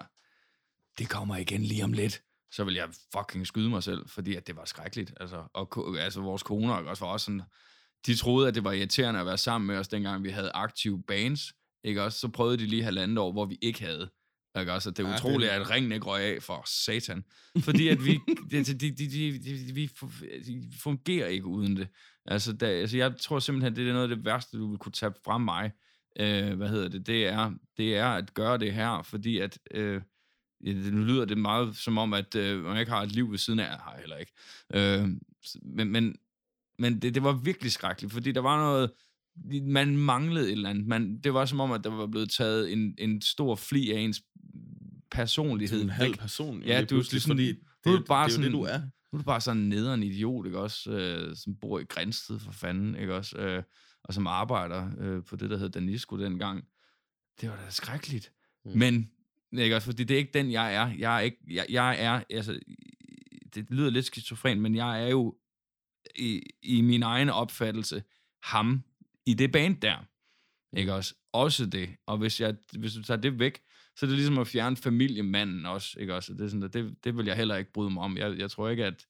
det kommer igen lige om lidt, så vil jeg fucking skyde mig selv, fordi at det var skrækkeligt. Altså, og altså, vores koner også var også sådan, de troede, at det var irriterende at være sammen med os, dengang vi havde aktive bands, ikke også? Så prøvede de lige halvandet år, hvor vi ikke havde. Ikke også? Og det er Ja, det- utroligt, at ringen ikke røg af for satan. [laughs] Fordi at vi, det, de, de, de, de, vi fungerer ikke uden det. Altså, der, altså, jeg tror simpelthen, det er noget af det værste, du vil kunne tage fra mig. Øh, hvad hedder det? Det er, det er at gøre det her, fordi at... Øh, det, nu lyder det meget som om, at øh, man ikke har et liv ved siden af. Har heller ikke. Øh, men men, men det, det var virkelig skrækkeligt, fordi der var noget... Man manglede et eller andet. Man, det var som om, at der var blevet taget en, en stor fli af ens personlighed en halv person. Ja, du er sådan- fordi nu er det, du bare det er jo det, sådan- du er. Nu er du bare sådan en nederen idiot, ikke også? Øh, som bor i Grænsted for fanden, ikke også? Øh, og som arbejder øh, på det, der hed Danisco dengang. Det var da skrækkeligt. Mm. Men, ikke også? Fordi det er ikke den, jeg er. Jeg er ikke, jeg, jeg er, altså, det lyder lidt skizofren, men jeg er jo i, i min egen opfattelse ham i det band der. Ikke også? Også det. Og hvis, jeg, hvis du tager det væk, så er det ligesom at fjerne familiemanden også, ikke også? Det, er sådan, det, det vil jeg heller ikke bryde mig om. Jeg, jeg tror ikke, at...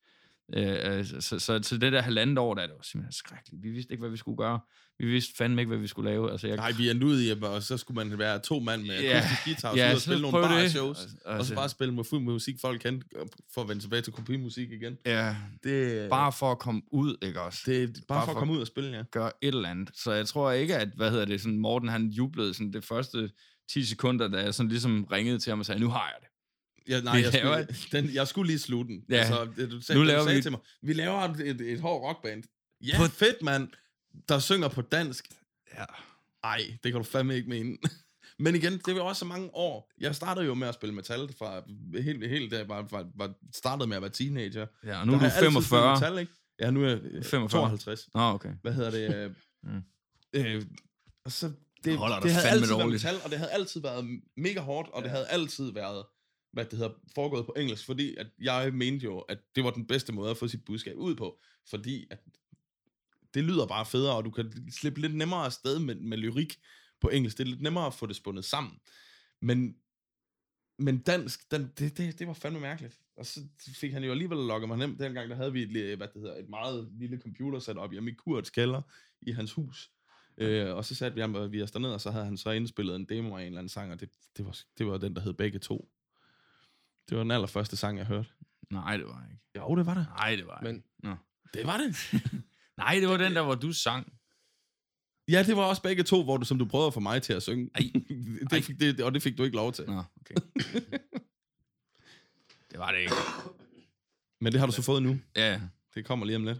Øh, øh, så, så, så det der halvandet år, der, det var simpelthen skrækkeligt. Vi vidste ikke, hvad vi skulle gøre. Vi vidste fandme ikke, hvad vi skulle lave. Altså, jeg, Nej, vi endte ud i, og så skulle man være to mand med Ja, akustisk guitar, og ja, og spille nogle prøv bar det. shows, Altså- og så bare spille med fuld musik, folk kendte, for at vende tilbage til kopimusik igen. ja, Det, bare for at komme ud, ikke også? det, er bare, bare for at komme ud og spille, ja. gøre et eller andet. Så jeg tror ikke, at, hvad hedder det, sådan Morten han jublede sådan det første 10 sekunder, da jeg sådan ligesom ringede til ham og sagde, nu har jeg det. Ja, nej, Vi jeg laver skulle, den, jeg skulle lige slutte den. Ja. Altså, det, du sagde, Nu laver du sagde vi- til mig, vi laver et, et, et hårdt rockband. Ja, På- fedt, mand. Der synger på dansk. Ja. Ej, det kan du fandme ikke mene. [laughs] Men igen, det var også så mange år. Jeg startede jo med at spille metal fra helt, helt da jeg var, var, var startede med at være teenager. Ja, og nu er du har jeg altid spillet 45. Metal, ikke? Ja, nu er jeg øh, 45. 52. Nå, okay. Hvad hedder det? [laughs] Øh, Mm. øh, og så det, Holder det havde fandme altid været dårligt. metal, og det havde altid været mega hårdt, og det havde altid været, hvad det hedder, foregået på engelsk, fordi at jeg mente jo, at det var den bedste måde at få sit budskab ud på, fordi at det lyder bare federe, og du kan slippe lidt nemmere afsted med, med lyrik på engelsk. Det er lidt nemmere at få det spundet sammen. Men, men dansk, den, det, det, det var fandme mærkeligt. Og så fik han jo alligevel lukket mig nemt. Dengang der havde vi et, hvad det hedder, et meget lille computer sat op hjemme i Kurts kælder i hans hus. Øh, og så satte vi ham vi os derned, og så havde han så indspillet en demo af en eller anden sang, og det, det, var, det var den, der hed Begge To. Det var den allerførste sang, jeg hørte. Nej, det var ikke. Jo, det var det. Nej, det var Men- ikke. Nå. Det var det. [laughs] Nej, det var den der, hvor du sang. Ja, det var også begge to, hvor du, som du prøvede at få mig til at synge. Ej. [laughs] det fik, det, og det fik du ikke lov til. Nå, okay. [laughs] det var det ikke. Men det har du så fået nu. Ja, Det kommer lige om lidt.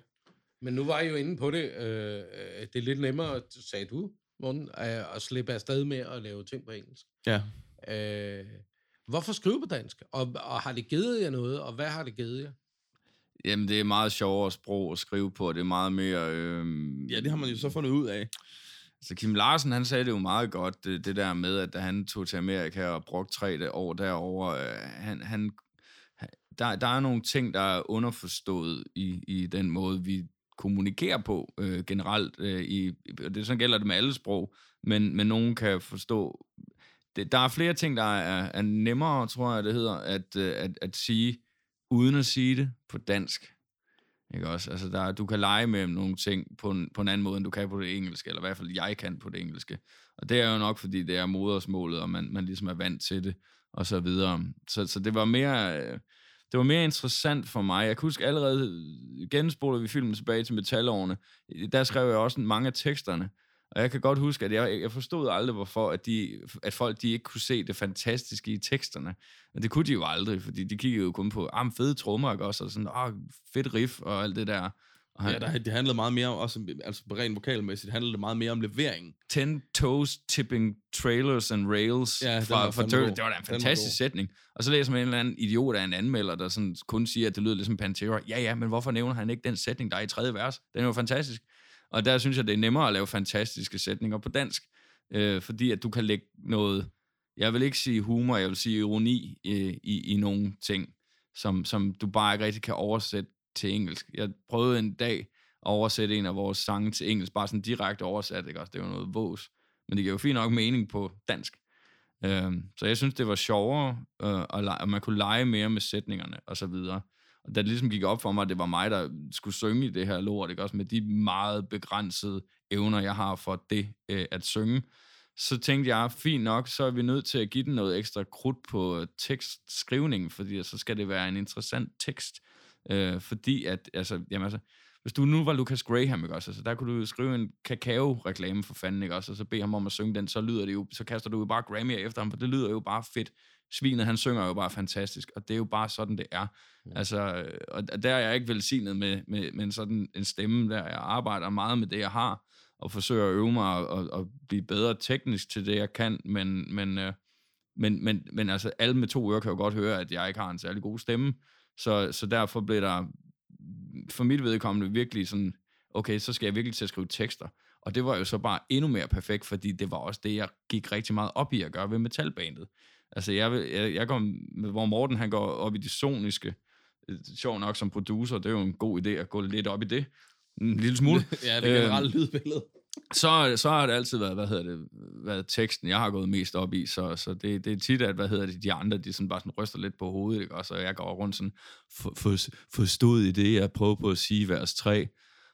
Men nu var jeg jo inde på det. Øh, øh, det er lidt nemmere, sagde du, Morten, at, at slippe afsted med at lave ting på engelsk. Ja. Øh, hvorfor skrive på dansk? Og, og har det givet jer noget, og hvad har det givet jer? Jamen, det er meget sjovere sprog at skrive på, og det er meget mere... Øh... Ja, det har man jo så fundet ud af. Så Kim Larsen, han sagde det jo meget godt, det, det der med, at da han tog til Amerika og brugte tre år derover, øh, han, han, han- der, der er nogle ting, der er underforstået i, i den måde, vi kommunikerer på øh, generelt. Øh, i, og det sådan gælder det med alle sprog, men, men nogen kan forstå... Det, der er flere ting, der er, er nemmere, tror jeg, det hedder, at, øh, at, at sige, uden at sige det på dansk. Ikke også? Altså, der, du kan lege med nogle ting på en, på en anden måde, end du kan på det engelske, eller i hvert fald jeg kan på det engelske. Og det er jo nok, fordi det er modersmålet, og man, man ligesom er vant til det, og så videre. Så, så det var mere... Øh, det var mere interessant for mig. Jeg kan huske allerede, genspoler vi filmen tilbage til metalårene, der skrev jeg også mange af teksterne. Og jeg kan godt huske, at jeg, jeg forstod aldrig, hvorfor at, de, at folk de ikke kunne se det fantastiske i teksterne. Men det kunne de jo aldrig, fordi de kiggede jo kun på, ah, fede trommer, ikke også? Og sådan, ah, fedt riff og alt det der. Og han, Ja, der, det handlede meget mere, også altså på rent vokalmæssigt, handlede det meget mere om leveringen. 10 toes tipping trailers and rails Ja, fra, fra. Det var da en fantastisk sætning. Og så læser man en eller anden idiot af en anmelder, der sådan kun siger, at det lyder lidt som Pantera. Ja, ja, men hvorfor nævner han ikke den sætning, der er i tredje vers? Den er jo fantastisk. Og der synes jeg, det er nemmere at lave fantastiske sætninger på dansk. Øh, fordi at du kan lægge noget, jeg vil ikke sige humor, jeg vil sige ironi øh, i, i nogle ting, som, som du bare ikke rigtig kan oversætte til engelsk. Jeg prøvede en dag at oversætte en af vores sange til engelsk, bare sådan direkte oversat, ikke også? Det var noget vås. Men det giver jo fint nok mening på dansk. Øh, så jeg synes, det var sjovere, øh, at, lege, at man kunne lege mere med sætningerne og så videre. Og da det ligesom gik op for mig, at det var mig, der skulle synge i det her lort, ikke? også med de meget begrænsede evner, jeg har for det øh, at synge, så tænkte jeg, fint nok, så er vi nødt til at give den noget ekstra krudt på øh, tekstskrivningen, fordi altså, så skal det være en interessant tekst. Øh, fordi at, altså, jamen altså, hvis du nu var Lucas Graham, ikke også, altså, der kunne du jo skrive en kakao-reklame for fanden, ikke også, og så bede ham om at synge den, så lyder det jo, så kaster du jo bare Grammy efter ham, for det lyder jo bare fedt. Svinet, han synger jo bare fantastisk, og det er jo bare sådan, det er. Mm. Altså, øh, og der er jeg ikke velsignet med, med, med sådan en stemme der. Jeg arbejder meget med det, jeg har, og forsøger at øve mig og, og, og blive bedre teknisk til det, jeg kan, men, men, øh, men, men, men altså, alle med to ører kan jo godt høre, at jeg ikke har en særlig god stemme, så, så derfor blev der for mit vedkommende virkelig sådan, okay, så skal jeg virkelig til at skrive tekster. Og det var jo så bare endnu mere perfekt, fordi det var også det, jeg gik rigtig meget op i at gøre ved metalbandet. Altså, jeg, jeg, jeg går, hvor Morten han går op i det soniske, øh, sjov nok som producer, det er jo en god idé at gå lidt op i det, en lille smule. [laughs] ja, det er generelt lydbillede. så, så har det altid været, hvad hedder det, været teksten, jeg har gået mest op i, så, så det, det er tit, at, hvad hedder det, de andre, de sådan bare sådan ryster lidt på hovedet, ikke? og så jeg går rundt sådan, for, for, forstod i det, jeg prøver på at sige vers 3.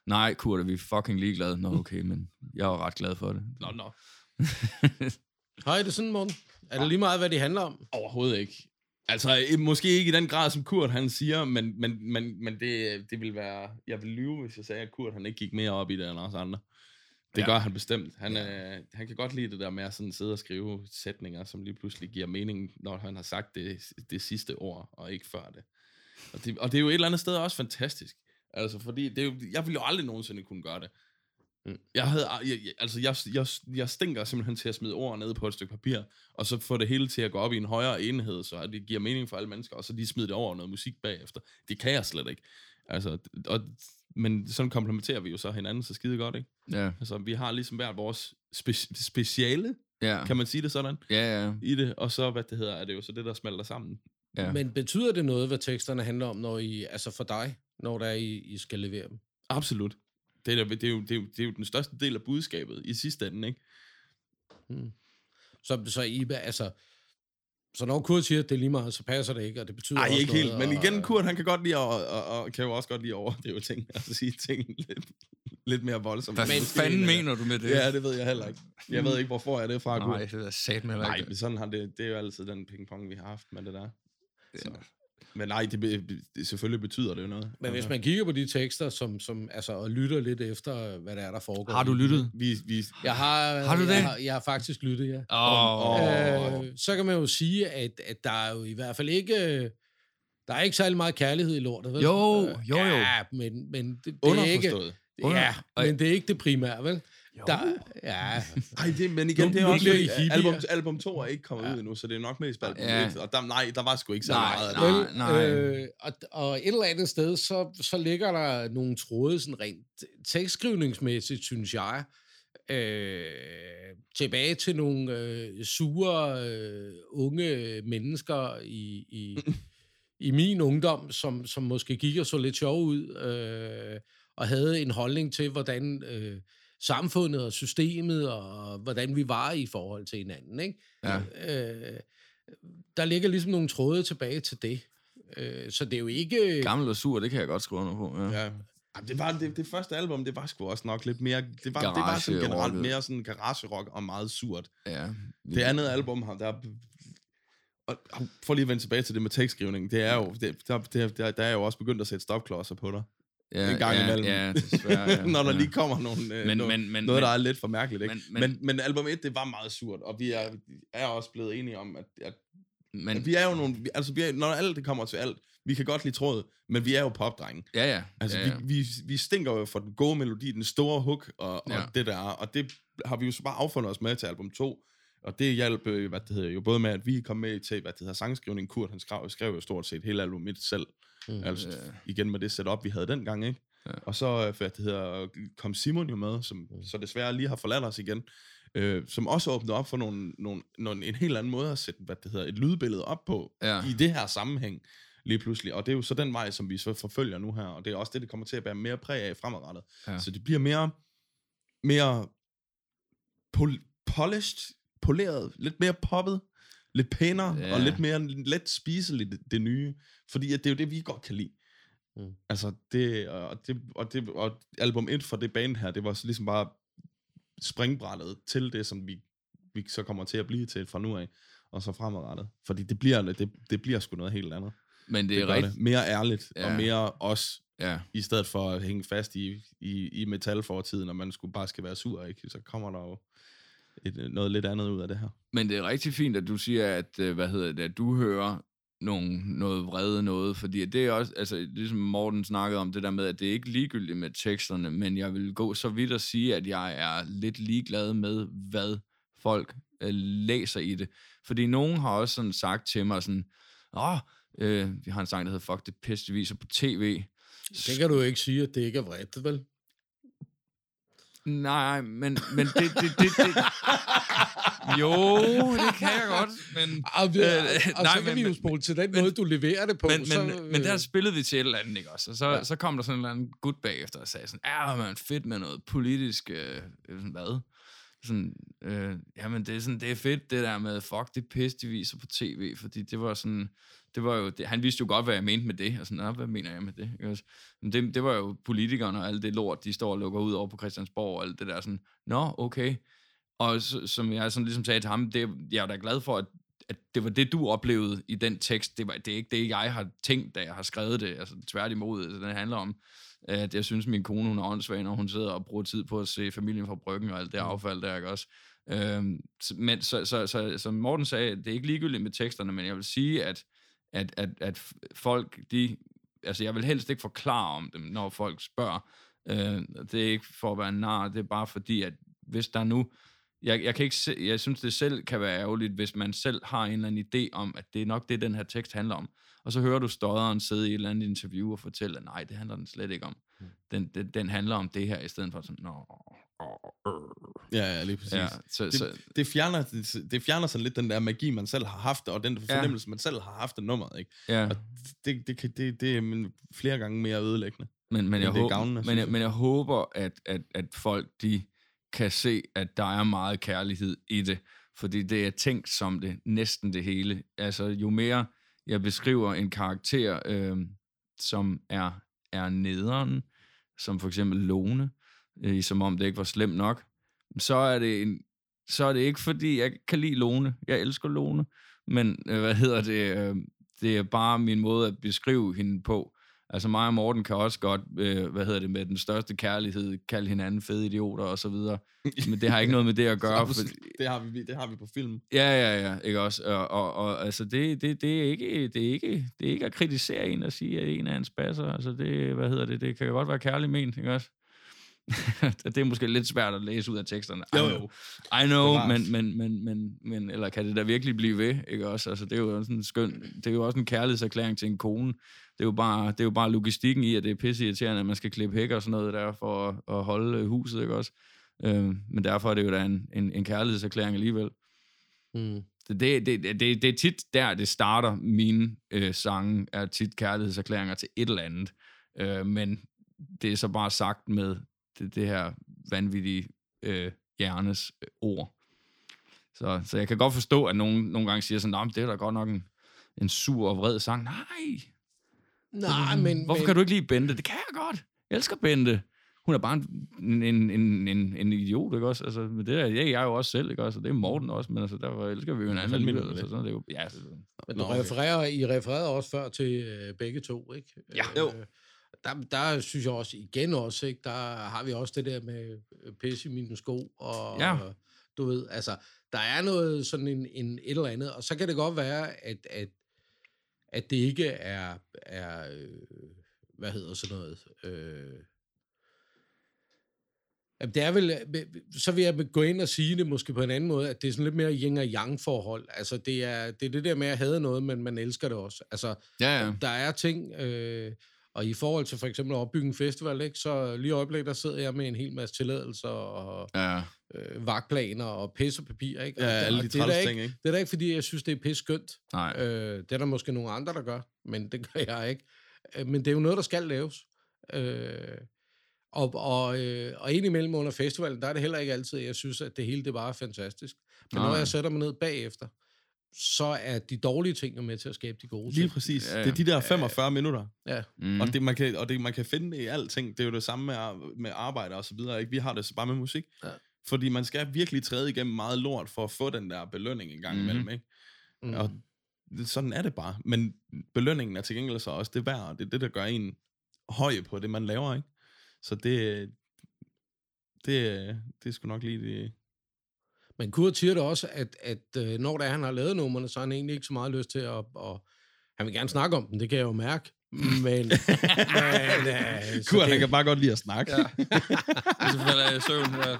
Nej, Kurt, er vi fucking ligeglade. Nå, okay, men jeg var ret glad for det. Nå, nå. [laughs] Hej, det er sådan, Morten. Er det lige meget, hvad det handler om? Overhovedet ikke. Altså, måske ikke i den grad, som Kurt han siger, men, men, men, men det, det vil være... Jeg vil lyve, hvis jeg sagde, at Kurt han ikke gik mere op i det end os andre. Det ja. gør han bestemt. Han, ja. øh, han kan godt lide det der med at sådan sidde og skrive sætninger, som lige pludselig giver mening, når han har sagt det, det sidste ord, og ikke før det. Og, det. og det er jo et eller andet sted også fantastisk. Altså, fordi det er jo, jeg ville jo aldrig nogensinde kunne gøre det. Jeg, havde, jeg, jeg, altså jeg, jeg, jeg stinker simpelthen til at smide ord ned på et stykke papir, og så få det hele til at gå op i en højere enhed, så det giver mening for alle mennesker, og så de smider det over noget musik bagefter. Det kan jeg slet ikke. Altså, og, men sådan komplementerer vi jo så hinanden så skide godt, ikke? Ja, Altså, vi har ligesom hvert vores spe- speciale, ja, kan man sige det sådan, ja, ja. i det, og så, hvad det hedder, er det jo så det, der smelter sammen. Ja. Men betyder det noget, hvad teksterne handler om, når I, altså for dig, når der er, I, I skal levere dem? Absolut. Det er, det, er jo, det, er jo, det er jo den største del af budskabet i sidste ende, ikke? Hmm. Så, så I, altså, så når Kurt siger, at det er lige meget, så passer det ikke, og det betyder Nej, også ikke noget, helt. Men og- igen, Kurt, han kan godt lide at, og, og, og kan jo også godt lide at overdrive ting. Altså [laughs] sige ting lidt, lidt mere voldsomt. Hvad Men fanden mener du med det? Ja, det ved jeg heller ikke. Jeg ved ikke, hvorfor jeg er det fra, Kurt. Nej, det er sat med Nej, men sådan har det, det er jo altid den pingpong, vi har haft med det der. Så. Men nej, det, be- det, selvfølgelig betyder det jo noget. Men hvis Altså, man kigger på de tekster, som, som, altså, og lytter lidt efter, hvad der er, der foregår. Har du lyttet? Vi, vi, Jeg har, Har du det? Jeg har, jeg har faktisk lyttet, ja. Åh, Åh. Øh, så kan man jo sige, at, at der er jo i hvert fald ikke... Der er ikke særlig meget kærlighed i lortet, vel? Jo, Øh, jo, jo. Ja, men, men det, det er ikke... Ja, men det er ikke det primære, vel? Jo. Der, ja, Ej, det, men igen, det er også I hippier. album, album 2 er ikke kommet Ja. ud endnu, så det er nok mest på album Ja. 1. Og der, nej, der var sgu ikke så Nej, meget nej. Vel, Øh, og, og et eller andet sted, så, så ligger der nogle tråde, sådan rent tekstskrivningsmæssigt, synes jeg, øh, tilbage til nogle øh, sure, øh, unge mennesker i, i, i min ungdom, som, som måske gik og så lidt sjov ud, øh, og havde en holdning til, hvordan øh, samfundet og systemet, og hvordan vi var i forhold til hinanden. Ikke? Ja. Øh, der ligger ligesom nogle tråde tilbage til det. Øh, så det er jo ikke... Gammel og sur, det kan jeg godt skrive under på. Ja. Ja. Jamen, det, var, det, det første album, det var sgu også nok lidt mere... Det var, det var sådan generelt mere sådan garage-rock og meget surt. ja. Det andet album har der... Og, og for lige at vende tilbage til det med tekstskrivning, det er jo, det, der, det, der, der er jo også begyndt at sætte stopklodser på dig. Ja, en gang ja, imellem. Ja, desværre. Ja. [laughs] Når der ja. lige kommer nogle, øh, Men- noget, men- men- noget, der men- er lidt for mærkeligt. Ikke? men- Men, men- men, album 1, det var meget surt, og vi er, er også blevet enige om, at, at, Men, at vi er jo nogle... Altså, vi er, når alt det kommer til alt, vi kan godt lide tråd, men vi er jo popdrenge. ja, ja. Altså, ja, ja. Vi, vi, vi stinker jo for den gode melodi, den store hook og, Ja. og det der, og det har vi jo så bare affundet os med til album 2, og det hjalp, øh, hvad det hedder, jo både med, at vi kom med til, hvad det hedder, sangskrivning. Kurt, han skrev, skrev jo stort set hele albumet selv, Mm. altså Ja. igen med det setup, vi havde dengang, ikke? Ja. Og så, øh, hvad det hedder, kom Simon jo med, som Mm. så desværre lige har forladt os igen, øh, som også åbnede op for nogle, nogle, nogle, en helt anden måde at sætte, hvad det hedder, et lydbillede op på, Ja. i det her sammenhæng lige pludselig. Og det er jo så den vej, som vi så forfølger nu her, og det er også det, det kommer til at være mere præg af fremadrettet. Ja. Så det bliver mere, mere pol- polished, poleret, lidt mere poppet, lidt pænere, Ja. og lidt mere let spiseligt, det, nye. Fordi at det er jo det, vi godt kan lide. Mm. Altså, det, og, det, og, det, og album 1 for det band her, det var så ligesom bare springbrættet til det, som vi, vi så kommer til at blive til fra nu af, og så fremadrettet. Fordi det bliver, det, det bliver sgu noget helt andet. Men det Det er rigtigt. Mere ærligt, ja. og mere os, Ja. i stedet for at hænge fast i, i, i metalfortiden, og man skulle bare skal være sur, ikke? Så kommer der jo et, noget lidt andet ud af det her. Men det er rigtig fint, at du siger, at, øh, hvad hedder det, at du hører nogle, noget vrede noget, fordi det er også, altså ligesom Morten snakkede om det der med, at det er ikke ligegyldigt med teksterne, men jeg vil gå så vidt at sige, at jeg er lidt ligeglad med, hvad folk øh, læser i det. Fordi nogen har også sådan sagt til mig sådan, åh, øh, vi har en sang, der hedder Fuck det pisse, viser på tv. Det kan du jo ikke sige, at det ikke er vredt, vel? Nej, men, men det, det, det, det, jo, det kan jeg godt, men... Og, det, Øh, og, og nej, så kan men- vi jo spole til den men- måde, du leverer det på. Men, så, men, men der spillede vi til et eller andet, ikke også? Og så, Ja. ja. så kom der sådan en eller anden gut bagefter og sagde sådan, ja, man, fedt med noget politisk, øh, sådan, hvad? Sådan, øh, jamen, det er, sådan, det er fedt, det der med, fuck, det pis, de viser på tv, fordi det var sådan, det var jo, det, han vidste jo godt, hvad jeg mente med det, og sådan, "Nå, hvad mener jeg med det? Ikke også? Men det, det var jo politikerne og alt det lort, de står og lukker ud over på Christiansborg, og alt det der sådan, nå, okay. Og så, som jeg sådan ligesom sagde til ham, det, jeg er da glad for, at at det var det, du oplevede i den tekst. Det, var, det er ikke det, jeg har tænkt, da jeg har skrevet det. Altså tværtimod. Altså, den handler om, at jeg synes, min kone hun er åndssvag, når hun sidder og bruger tid på at se familien fra bryggen og alt det affald der, ikke også? Øhm, så- men så, så, så, som Morten sagde, det er ikke ligegyldigt med teksterne, men jeg vil sige, at, at, at, at folk, de, altså jeg vil helst ikke forklare om dem, når folk spørger, Øh, det er ikke for at være nar, det er bare fordi, at hvis der nu... Jeg, jeg, kan ikke se, jeg synes, det selv kan være ærgerligt, hvis man selv har en eller anden idé om, at det er nok det, den her tekst handler om. Og så hører du støderen sidde i et eller andet interview og fortælle, at nej, det handler den slet ikke om. Mm. Den, den, den handler om det her, i stedet for sådan, nå, øh. Ja, ja, lige præcis. Ja, så, det, så, det, fjerner, det, det fjerner sådan lidt den der magi, man selv har haft, og den Ja. fornemmelse, man selv har haft af nummeret, ikke? ja. Og det, det, kan, det, det er flere gange mere ødelæggende. Men, men, jeg, det er håber, gavnende, men, jeg. men jeg håber, at, at, at folk de kan se, at der er meget kærlighed i det. Fordi det er tænkt som det, næsten det hele. Altså, jo mere jeg beskriver en karakter, øh, som er, er nederen, som for eksempel Lone, øh, som om det ikke var slemt nok, så er det en, så er det ikke fordi, jeg kan lide Lone. Jeg elsker Lone. Men, øh, hvad hedder det, øh, det er bare min måde at beskrive hende på. Altså mig og Morten kan også godt, øh, hvad hedder det, med den største kærlighed, kalde hinanden fede idioter og så videre. Men det har ikke noget med det at [laughs] gøre. For, det, har vi, det har vi på film. ja, ja, ja, ikke også? Og, og, og altså det, det, det, er ikke, det, er ikke, det er ikke at kritisere en og sige, at en er en spasser. Altså det, hvad hedder det, det kan jo godt være kærlig ment, ikke også? [laughs] det er måske lidt svært at læse ud af teksterne. I Jo, know. jo. I know, men, men, men, men, men, eller kan det da virkelig blive ved, ikke også? Altså, det er jo sådan en skøn, det er jo også en kærlighedserklæring til en kone. Det er jo bare, det er jo bare logistikken i, at det er pisse irriterende, at man skal klippe hæk og sådan noget der, for at, at holde øh, huset, ikke også? Øh, men derfor er det jo da en, en, en kærlighedserklæring alligevel. Mm. Det, det, det, det, det er tit der, det starter. Mine øh, sange er tit kærlighedserklæringer til et eller andet. Øh, men det er så bare sagt med det, det her vanvittige øh, hjernes øh, ord. Så, så jeg kan godt forstå, at nogen nogle gange siger sådan, "Nå, det er da godt nok en, en sur og vred sang. Nej, Nej, men... hvorfor men, kan du ikke lide Bente? Det kan jeg godt. Jeg elsker Bente. Hun er bare en, en, en, en, en idiot, ikke også? Altså, men det er jeg, jeg er jo også selv, ikke også? Og det er Morten også, men altså, der elsker vi jo hinanden alligevel. du med Så sådan, det er jo, ja, så, Men Nå, du okay. refererer, I refererede også før til øh, begge to, ikke? Ja. Øh, Der, der synes jeg også, igen også, ikke? Der har vi også det der med øh, pis i mine sko, og Ja. du ved, altså, der er noget sådan en, en et eller andet, og så kan det godt være, at, at, at det ikke er, er øh, hvad hedder sådan noget, øh, Jamen, det er vel, så vil jeg gå ind og sige det måske på en anden måde, at det er sådan lidt mere yin og yang forhold. Altså, det er, det er det der med at have noget, men man elsker det også. Altså, ja, ja. der er ting, øh, og i forhold til for eksempel at opbygge en festival, ikke, så lige i øjeblikket, der sidder jeg med en hel masse tilladelser og ja. øh, vagtplaner og pissepapir, ikke? Ja, og, det- alle de det, er ikke, ting, ikke? det er da ikke, fordi jeg synes, det er pisse skønt. Nej. Øh, det er der måske nogle andre, der gør, men det gør jeg ikke. Øh, men det er jo noget, der skal laves. Øh, og, og, øh, og indimellem under festivalen, der er det heller ikke altid, jeg synes, at det hele det bare er fantastisk. Men Nej. når jeg sætter mig ned bagefter, så er de dårlige ting jo med til at skabe de gode Lige ting. præcis. Ja, Det er de der 45 minutter. Ja. Mm. Og, det, man kan, og det, man kan finde det i alting. Det er jo det samme med, med arbejde og så videre. Ikke? Vi har det så bare med musik. Ja. Fordi man skal virkelig træde igennem meget lort for at få den der belønning en gang Mhm. imellem. Ikke? Mm. Og det- sådan er det bare. Men belønningen er til gengæld så også det værd, og det er det, der gør en høj på det, man laver. Ikke? Så det, det, det er sgu nok lige det. Men Kurt siger det også, at, at øh, når det er, han har lavet numrene, så har han egentlig ikke så meget lyst til at... at han vil gerne snakke om dem, det kan jeg jo mærke. Men, [laughs] men øh, Kurt, han det, kan bare godt lide at snakke. Ja. så falder jeg i søvn. Ja.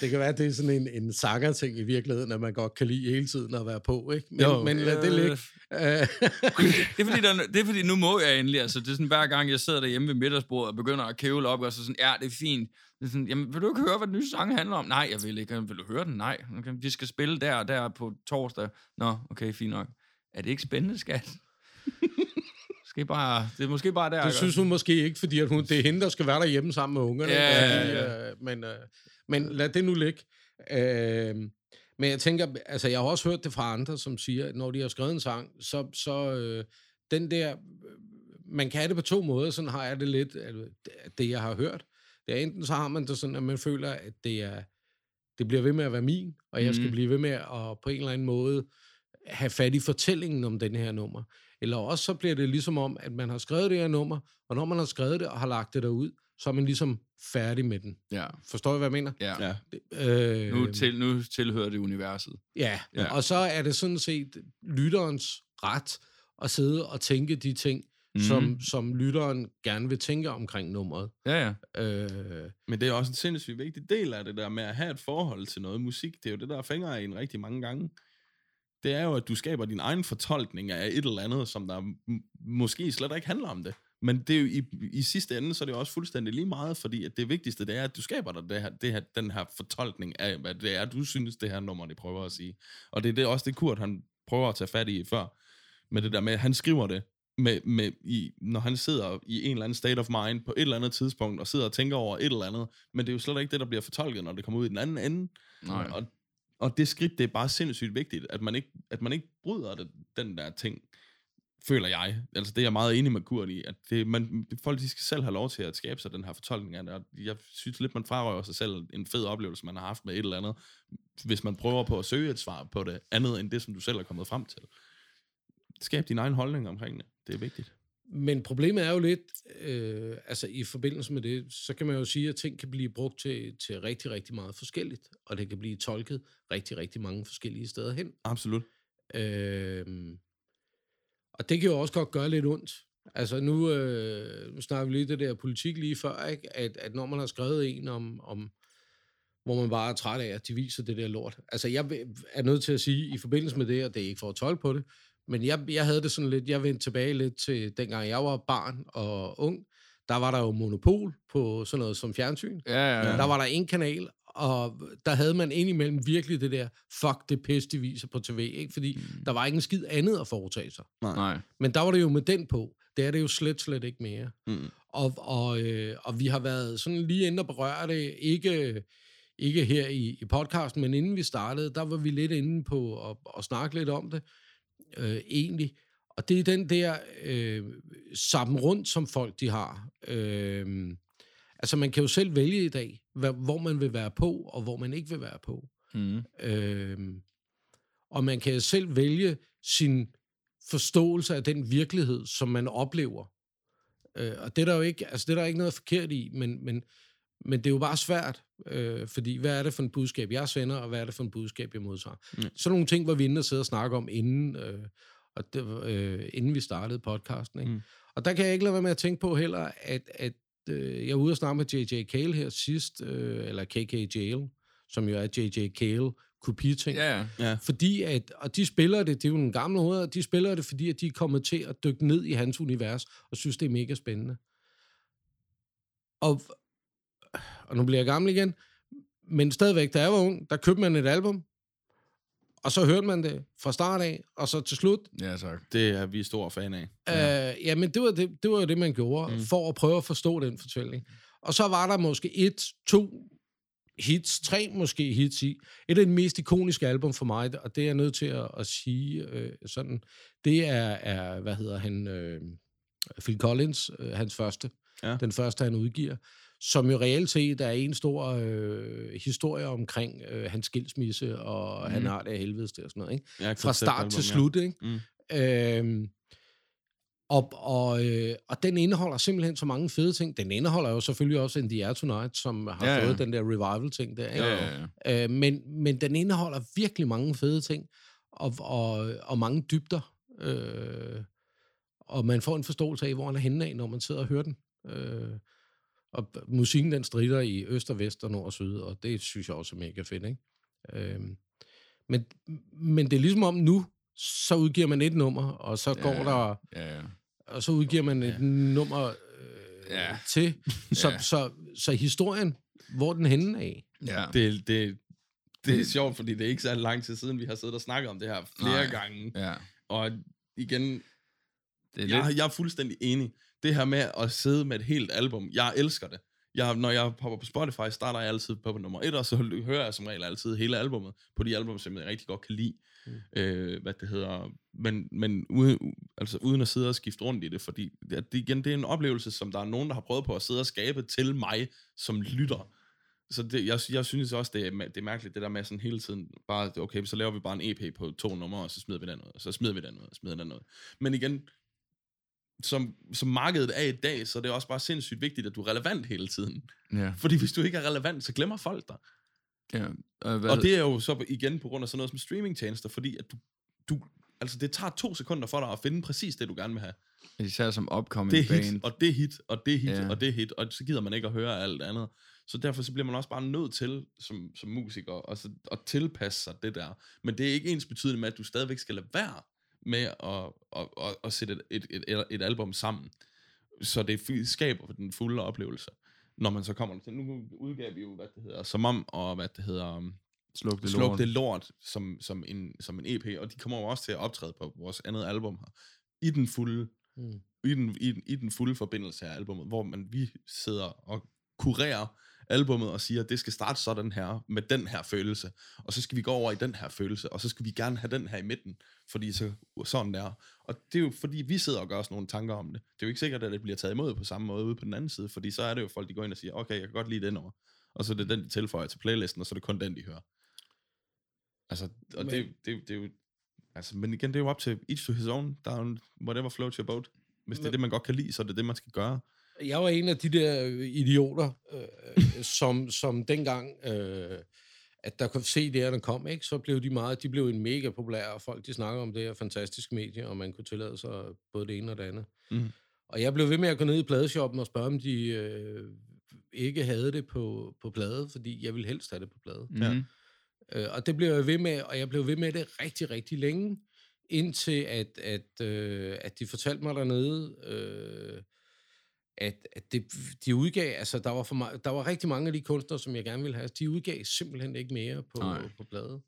Det kan være, at det er sådan en, en sanger-ting i virkeligheden, at man godt kan lide hele tiden at være på, ikke? Men, Jo. men lad det ligge. Øh, [laughs] det, er fordi, der, er- det er fordi, nu må jeg endelig. Altså, det er sådan, hver gang jeg sidder derhjemme ved middagsbordet og begynder at kævle op, og så sådan, ja, det er fint. Det er sådan, jamen, vil du ikke høre, hvad den nye sang handler om? Nej, jeg vil ikke. Vil du høre den? Nej. Okay, de skal spille der og der på torsdag. Nå, okay, fint nok. Er det ikke spændende, skat? [laughs] Skal I bare, det er måske bare der. det synes hun måske ikke, fordi at hun, det er hende, der skal være derhjemme sammen med ungerne. Ja, ja, Fordi, øh, Men, øh, men lad det nu ligge. Øh, men jeg tænker, altså jeg har også hørt det fra andre, som siger, at når de har skrevet en sang, så, så øh, den der, man kan have det på to måder, sådan har jeg det lidt, det- jeg har hørt. Det er enten så har man det sådan, at man føler, at det er, det bliver ved med at være min, og jeg skal Mhm. blive ved med at på en eller anden måde have fat i fortællingen om den her nummer. Eller også så bliver det ligesom om, at man har skrevet det her nummer, og når man har skrevet det og har lagt det derud, så er man ligesom færdig med den. Ja, Forstår I, hvad jeg mener? ja. Ja. Øh, Nu, til, nu tilhører det universet. ja. Ja. og så er det sådan set lytterens ret at sidde og tænke de ting, mm. som, som lytteren gerne vil tænke omkring nummeret. Ja, ja. Øh, Men det er også en sindssygt vigtig del af det der med at have et forhold til noget musik. Det er jo det, der fænger en rigtig mange gange. Det er jo, at du skaber din egen fortolkning af et eller andet, som der måske slet ikke handler om det. Men det er jo i, i sidste ende, så er det jo også fuldstændig lige meget, fordi at det vigtigste, det er, at du skaber dig det her, det her, den her fortolkning af, hvad det er, du synes, det her nummer, det prøver at sige. Og det er det, også det, Kurt, han prøver at tage fat i før, med det der med, at han skriver det, med, med i, når han sidder i en eller anden state of mind på et eller andet tidspunkt, og sidder og tænker over et eller andet, men det er jo slet ikke det, der bliver fortolket, når det kommer ud i den anden ende. Nej. Og, og det skridt, det er bare sindssygt vigtigt, at man ikke, at man ikke bryder det, den der ting, føler jeg. Altså det er jeg meget enig med Kurt i, at det, man, folk de skal selv have lov til at skabe sig den her fortolkning af det, og jeg synes lidt, man frarøver sig selv en fed oplevelse, man har haft med et eller andet, hvis man prøver på at søge et svar på det, andet end det, som du selv er kommet frem til. Skab din egen holdning omkring det. Det er vigtigt. Men problemet er jo lidt, øh, altså i forbindelse med det, så kan man jo sige, at ting kan blive brugt til, til rigtig, rigtig meget forskelligt, og det kan blive tolket rigtig, rigtig mange forskellige steder hen. Absolut. Øh, og det kan jo også godt gøre lidt ondt. Altså nu, øh, nu snakker vi lige det der politik lige før, ikke? At, at når man har skrevet en om, om, hvor man bare er træt af, at de viser det der lort. Altså jeg er nødt til at sige, i forbindelse med det, og det er ikke for at tolke på det, men jeg, jeg havde det sådan lidt, jeg vendte tilbage lidt til dengang jeg var barn og ung, der var der jo monopol på sådan noget som fjernsyn. Ja, ja, ja. Der var der en kanal, og der havde man indimellem virkelig det der, fuck det pis, de viser på tv, ikke? fordi mm. der var ikke en skid andet at foretage sig. Nej. Men der var det jo med den på. Det er det jo slet, slet ikke mere. Mm. Og, og, øh, og vi har været sådan lige inde og berøre det, ikke, ikke her i, i podcasten, men inden vi startede, der var vi lidt inde på at, at snakke lidt om det, øh, egentlig. Og det er den der øh, sammen rundt, som folk de har. Øh, altså man kan jo selv vælge i dag, hvor man vil være på, og hvor man ikke vil være på. Mm. Øh, og man kan selv vælge sin forståelse af den virkelighed, som man oplever. Øh, og det er der jo ikke, altså det er der ikke noget forkert i, men, men, men det er jo bare svært, øh, fordi hvad er det for en budskab, jeg sender, og hvad er det for en budskab, jeg modtager. Mm. Sådan nogle ting var vi inde og sidde og snakke om inden, øh, og det, øh, inden vi startede podcasten. Ikke? Mm. Og der kan jeg ikke lade være med at tænke på heller, at, at øh, jeg var ude og snakke med J.J. Cale her sidst, øh, eller KK Jail, som jo er J.J. Cale, kopiting. Ja, ja. Fordi at, og de spiller det, det er jo en gamle hoveder, de spiller det, fordi at de er kommet til at dykke ned i hans univers, og synes, det er mega spændende. Og, og nu bliver jeg gammel igen, men stadigvæk, da jeg var ung, der købte man et album, og så hørte man det fra start af, og så til slut. Ja, tak. Det er vi store fan af. Ja. Øh, jamen, det var, det, det var jo det, man gjorde, mm. for at prøve at forstå den fortælling. Og så var der måske et, to hits, tre måske hits i. Et af de mest ikoniske album for mig, og det er jeg nødt til at, at sige øh, sådan, det er, er, hvad hedder han, øh, Phil Collins, øh, hans første. Ja. Den første, han udgiver som jo reelt set er en stor øh, historie omkring øh, hans skilsmisse, og mm. han har det af helvedes og sådan noget, ikke? Ja, Fra start album, til slut, ja. ikke? Mm. Øhm, og, og, øh, og den indeholder simpelthen så mange fede ting. Den indeholder jo selvfølgelig også In The Air Tonight, som har ja, fået ja. den der revival-ting der. Ikke? Ja, ja, ja. Øh, men, men den indeholder virkelig mange fede ting, og, og, og mange dybder. Øh, og man får en forståelse af, hvor han er henne af, når man sidder og hører den. Øh, og musikken, den strider i øst og vest og nord og syd, og det synes jeg også er mega fedt, ikke? Øhm, men, men det er ligesom om nu, så udgiver man et nummer, og så ja, går der... Ja, ja. Og så udgiver man et ja. nummer øh, ja. til. [laughs] Så, ja. så, så, så historien, hvor den henne af? Ja. Det, det, det er sjovt, fordi det er ikke så lang tid siden, vi har siddet og snakket om det her flere Nej. gange. Ja. Og igen, det er jeg, lidt... jeg er fuldstændig enig det her med at sidde med et helt album, jeg elsker det. Jeg, når jeg popper på Spotify, starter jeg altid på nummer et, og så hører jeg som regel altid hele albumet på de album, som jeg rigtig godt kan lide. Mm. Øh, hvad det hedder. Men, men uden, altså uden at sidde og skifte rundt i det, fordi det, det, igen, det er en oplevelse, som der er nogen, der har prøvet på at sidde og skabe til mig, som lytter. Så det, jeg, jeg synes også, det er, det er mærkeligt, det der med sådan hele tiden, bare, okay, så laver vi bare en EP på to numre, og så smider vi den ud, og så smider vi den ud, og smider den ud. Men igen, som, som markedet er i dag, så er det også bare sindssygt vigtigt, at du er relevant hele tiden. Ja. Fordi hvis du ikke er relevant, så glemmer folk dig. Ja. Øh, og det er jo så igen på grund af sådan noget som streamingtjenester, fordi at du, du, altså det tager to sekunder for dig at finde præcis det, du gerne vil have. Især som upcoming det er band. hit, og det er hit, og det er hit, Ja. og det er hit, og så gider man ikke at høre alt andet. Så derfor så bliver man også bare nødt til, som, som musiker, og så, at tilpasse sig det der. Men det er ikke ens betydende med, at du stadigvæk skal lade være med at, at, at, at sætte et, et, et, et album sammen. Så det skaber den fulde oplevelse. Når man så kommer til, nu udgav vi jo, hvad det hedder, som om, og hvad det hedder, um, Sluk det Sluk lort. det lort som, som, en, som en EP, og de kommer jo også til at optræde på vores andet album her, i den fulde Mm. i den, i, den, i den fulde forbindelse af albummet, hvor man, vi sidder og kurerer albummet og siger, at det skal starte sådan her, med den her følelse, og så skal vi gå over i den her følelse, og så skal vi gerne have den her i midten, fordi så, sådan der. Og det er jo fordi, vi sidder og gør os nogle tanker om det. Det er jo ikke sikkert, at det bliver taget imod på samme måde ude på den anden side, fordi så er det jo folk, de går ind og siger, okay, jeg kan godt lide den over, og så er det den, de tilføjer til playlisten, og så er det kun den, de hører. Altså, og Men- det, det, det er jo, altså, men igen, det er jo op til each to his own, der er jo whatever floats your boat. Hvis det er Men- det, man godt kan lide, så er det det, man skal gøre. Jeg var en af de der øh, idioter, øh, [laughs] som, som dengang, øh, at der kom CD'erne kom, ikke, så blev de meget, de blev en mega populære, og folk de snakker om det her fantastiske medie, og man kunne tillade sig både det ene og det andet. Mhm. Og jeg blev ved med at gå ned i pladeshoppen og spørge, om de øh, ikke havde det på, på plade, fordi jeg ville helst have det på plade. Mm. Ja. Øh, og det blev jeg ved med, og jeg blev ved med det rigtig, rigtig længe, indtil at, at, øh, at de fortalte mig dernede, øh, at, at det, de udgav, altså der var, for mig, der var rigtig mange af de kunstnere, som jeg gerne ville have, de udgav simpelthen ikke mere på, Nej. på plade.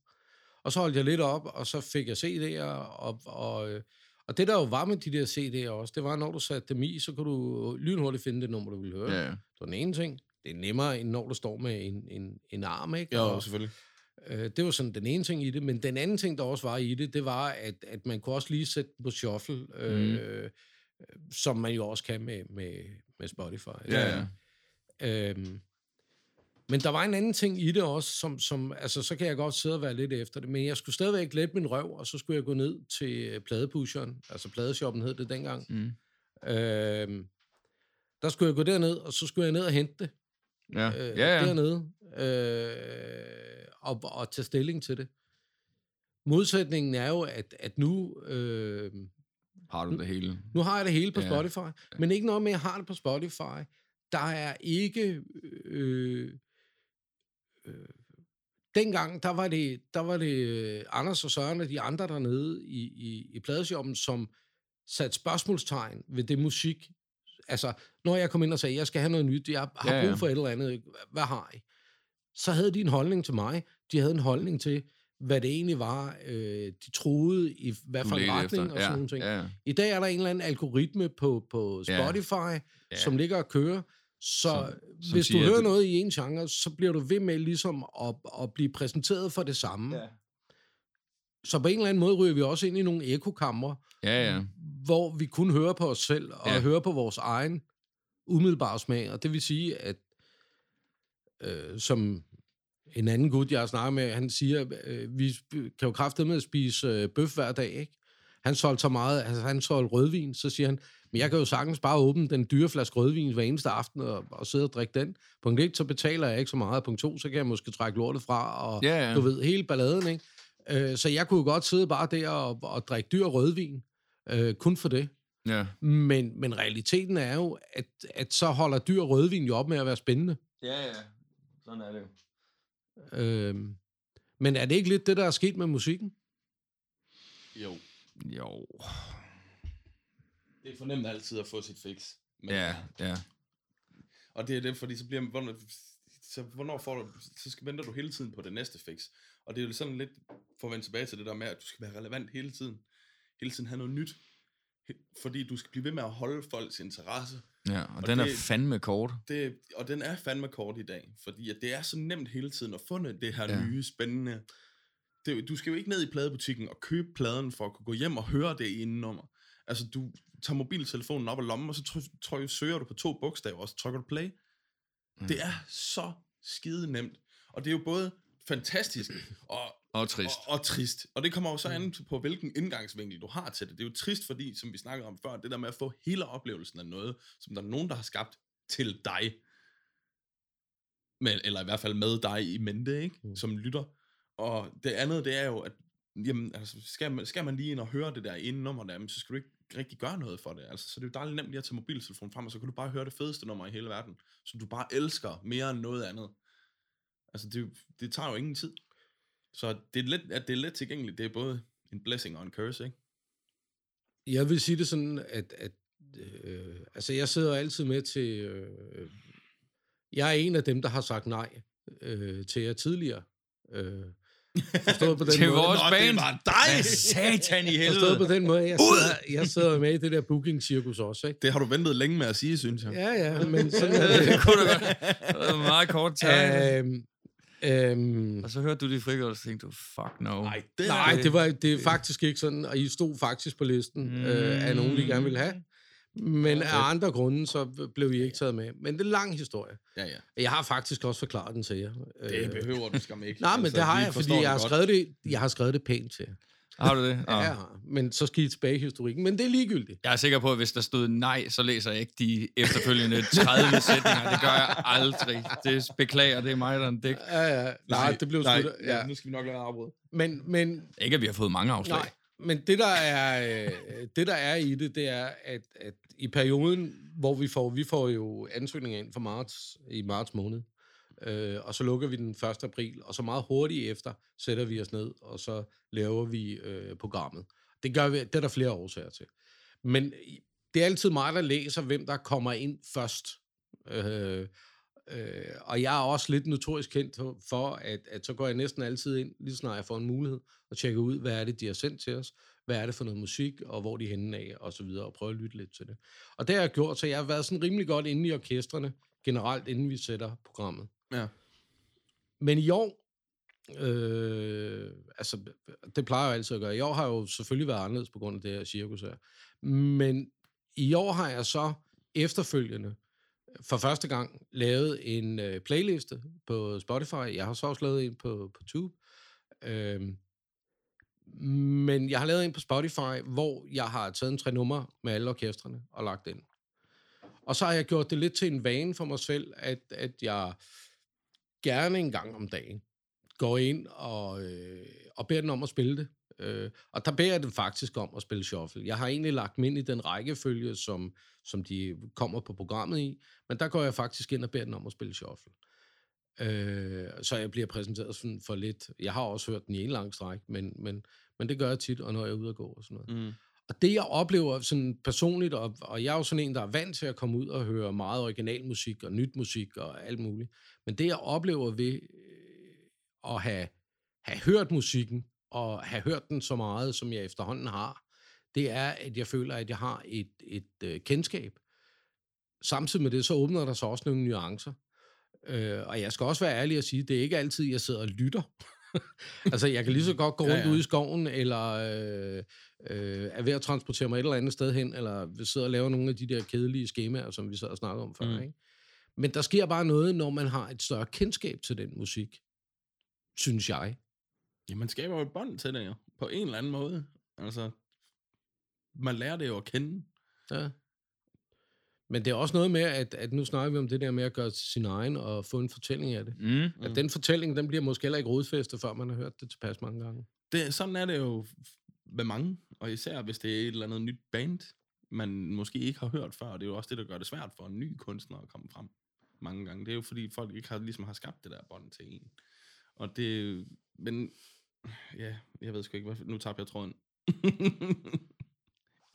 Og så holdt jeg lidt op, og så fik jeg CD'er, og, og, øh, og det der jo var med de der CD'er også, det var, når du satte dem i, så kunne du lynhurtigt finde det nummer, du ville høre. Ja, ja. Det var den ene ting. Det er nemmere, end når du står med en, en, en arm, ikke? Jo, Og- selvfølgelig. Øh, det var sådan den ene ting i det, men den anden ting, der også var i det, det var, at, at man kunne også lige sætte den på shuffle, øh, som man jo også kan med, med, med Spotify. Ja, ja. Øhm, men der var en anden ting i det også, som, som, altså så kan jeg godt sidde og være lidt efter det, men jeg skulle stadigvæk lette min røv, og så skulle jeg gå ned til øh, pladepusheren, altså pladeshoppen hed det dengang. Mm. Øhm, der skulle jeg gå derned, og så skulle jeg ned og hente det Ja, øh, ja, ja. dernede øh, og, og tage stilling til det. Modsætningen er jo, at, at nu, øh, Har du det hele? nu har jeg det hele på Ja. Spotify, men ikke noget med, at jeg har det på Spotify. Der er ikke... Øh, øh, dengang, der var det, der var det øh, Anders og Søren og de andre dernede i, i, i pladeshoppen, som satte spørgsmålstegn ved det musik. Altså, når jeg kom ind og sagde, jeg skal have noget nyt, jeg har Ja, ja. brug for et eller andet, hvad har I? Så havde de en holdning til mig. De havde en holdning til, hvad det egentlig var, øh, de troede, i hvad Du for en retning efter. og sådan nogle ting. Ja, ja. I dag er der en eller anden algoritme på, på Ja. Spotify, Ja. ja. som ligger og kører. Så Som- som, hvis du siger, hører at- noget i en genre, så bliver du ved med ligesom at, at blive præsenteret for det samme. Ja. Så på en eller anden måde ryger vi også ind i nogle ekokammer, Ja, ja. hvor vi kun hører på os selv og Ja. ja. hører på vores egen umiddelbare smag. Og det vil sige, at øh, som en anden gut, jeg har snakket med, han siger, øh, vi kan jo kraftedeme at spise øh, bøf hver dag, ikke? Han solgte så meget, altså han solgte rødvin, så siger han, men jeg kan jo sagtens bare åbne den dyre flaske rødvin hver eneste aften og, og sidde og drikke den. Punkt 1, så betaler jeg ikke så meget. Punkt 2, så kan jeg måske trække lortet fra, og Ja, ja. du ved, hele balladen, ikke? Øh, så jeg kunne jo godt sidde bare der og, og drikke dyr rødvin, øh, kun for det. Ja. Men, men realiteten er jo, at, at så holder dyr rødvin jo op med at være spændende. Ja, ja. Sådan er det jo. Øhm, men er det ikke lidt det, der er sket med musikken? Jo. Jo. Det er fornemt altid at få sit fix. Men, Ja, ja. Og det er det, fordi så bliver hvornår, så hvornår får du, så skal, venter du hele tiden på det næste fix. Og det er jo sådan lidt, for at vende tilbage til det der med, at du skal være relevant hele tiden. Hele tiden have noget nyt. Fordi du skal blive ved med at holde folks interesse. Ja, og, Og den er det- fandme kort. Det, og den er fandme kort i dag, fordi at det er så nemt hele tiden at få det her Ja. nye, spændende. Det, du skal jo ikke ned i pladebutikken og købe pladen for at kunne gå hjem og høre det i en nummer. Altså, du tager mobiltelefonen op af lommen, og så try- tryk, søger du på to bogstaver, og så trykker du play. Mm. Det er så skide nemt. Og det er jo både fantastisk og, Og trist. og, og trist. Og det kommer jo så an på, hvilken indgangsvinkel du har til det. Det er jo trist, fordi, som vi snakkede om før, det der med at få hele oplevelsen af noget, som der er nogen, der har skabt til dig. Men, eller i hvert fald med dig i mente, ikke? Mm. Som lytter. Og det andet, det er jo, at jamen, altså, skal man, skal man lige ind og høre det der ene nummer der, så skal du ikke rigtig gøre noget for det. Altså, så det er jo dejligt nemt lige at tage mobiltelefonen frem, og så kan du bare høre det fedeste nummer i hele verden, som du bare elsker mere end noget andet. Altså, det, det tager jo ingen tid. Så det er, let, at det er let tilgængeligt, det er både en blessing og en curse, ikke? Jeg vil sige det sådan, at, at øh, altså jeg sidder altid med til, øh, jeg er en af dem, der har sagt nej øh, til jer tidligere. Øh, forstået på [laughs] den Til måde. vores Nå, band. det var dig! Satan i Forstået helvede. på den måde. Jeg sidder, jeg sidder med i det der booking-cirkus også, ikke? Det har du ventet længe med at sige, synes jeg. Ja, ja, men sådan er [laughs] det. det kunne da en meget kort time. Øhm, øhm, Og så hørte du de frigård, og så tænkte du, fuck no. Nej, det nej, er det var det er faktisk ikke sådan, og I stod faktisk på listen mm. øh, af nogen, vi gerne ville have. Men af andre grunde, så blev I ikke taget med. Men det er en lang historie. Ja, ja. Jeg har faktisk også forklaret den til jer. Det Øh, behøver du skam ikke. Nej, men Altså, det har vi jeg, fordi jeg har, godt. skrevet det, jeg har skrevet det pænt til jer. Har du det? Ja, Ja. jeg har. Men så skal I tilbage i historikken. Men det er ligegyldigt. Jeg er sikker på, at hvis der stod nej, så læser jeg ikke de efterfølgende 30 sætninger. Det gør jeg aldrig. Det beklager, det er mig, der er en dæk. Ja, ja. Nej, det blev nej, Ja. Nu skal vi nok lade afbryde. Men, men Ikke, at vi har fået mange afslag. Nej, men det der er, øh, det der er i det, det er, at, at i perioden, hvor vi får, vi får jo ansøgninger ind for marts, i marts måned, øh, og så lukker vi den 1. april, og så meget hurtigt efter sætter vi os ned, og så laver vi øh, programmet. Det gør vi, det er der flere årsager til. Men øh, det er altid mig, der læser, hvem der kommer ind først. Øh, øh, og jeg er også lidt notorisk kendt for, at, at så går jeg næsten altid ind, lige snart jeg får en mulighed, og tjekker ud, hvad er det, de har sendt til os, hvad er det for noget musik, og hvor de er henne af, og så videre, og prøve at lytte lidt til det. Og det har jeg gjort, så jeg har været sådan rimelig godt inde i orkestrene, generelt, inden vi sætter programmet. Ja. Men i år, øh, altså, det plejer jeg altid at gøre. I år har jo selvfølgelig været anderledes på grund af det her cirkus her. Men i år har jeg så efterfølgende for første gang lavet en øh, playliste på Spotify. Jeg har så også lavet en på, på Tube. Øh, men jeg har lavet en på Spotify, hvor jeg har taget en tre numre med alle orkestrene og lagt ind. Og så har jeg gjort det lidt til en vane for mig selv, at, at jeg gerne en gang om dagen går ind og, øh, og beder den om at spille det. Øh, og der beder jeg den faktisk om at spille shuffle. Jeg har egentlig lagt dem ind i den rækkefølge, som, som de kommer på programmet i, men der går jeg faktisk ind og beder den om at spille shuffle. Øh, så jeg bliver præsenteret sådan for lidt. Jeg har også hørt den i en lang stræk, men, men, men det gør jeg tit, og når jeg er ude at gå og sådan noget. Mm. Og det jeg oplever sådan personligt, og, og jeg er jo sådan en, der er vant til at komme ud og høre meget original musik og nyt musik og alt muligt. Men det jeg oplever ved øh, at have, have hørt musikken, og have hørt den så meget, som jeg efterhånden har, det er, at jeg føler, at jeg har et, et øh, kendskab. Samtidig med det, så åbner der sig også nogle nuancer. Øh, og jeg skal også være ærlig og sige, det er ikke altid, jeg sidder og lytter altså, jeg kan lige så godt gå rundt Ja, ja, ude i skoven, eller øh, øh, er ved at transportere mig et eller andet sted hen, eller sidder og laver nogle af de der kedelige skemaer, som vi sad og snakkede om før. Mm. Ikke? Men der sker bare noget, når man har et større kendskab til den musik, synes jeg. Ja, man skaber jo et bånd til det jo, på en eller anden måde. Altså, man lærer det jo at kende. Ja. Men det er også noget med, at, at nu snakker vi om det der med at gøre sin egen og få en fortælling af det. Mm. Mm. At den fortælling, den bliver måske heller ikke rodfæstet, før man har hørt det tilpas mange gange. det. Sådan er det jo med mange, og især hvis det er et eller andet nyt band, man måske ikke har hørt før. Det er jo også det, der gør det svært for en ny kunstner at komme frem mange gange. Det er jo fordi, folk ikke har, ligesom har skabt det der bånd til en. Og det, men ja, jeg ved sgu ikke, hvad, nu tabte jeg tråden. [laughs]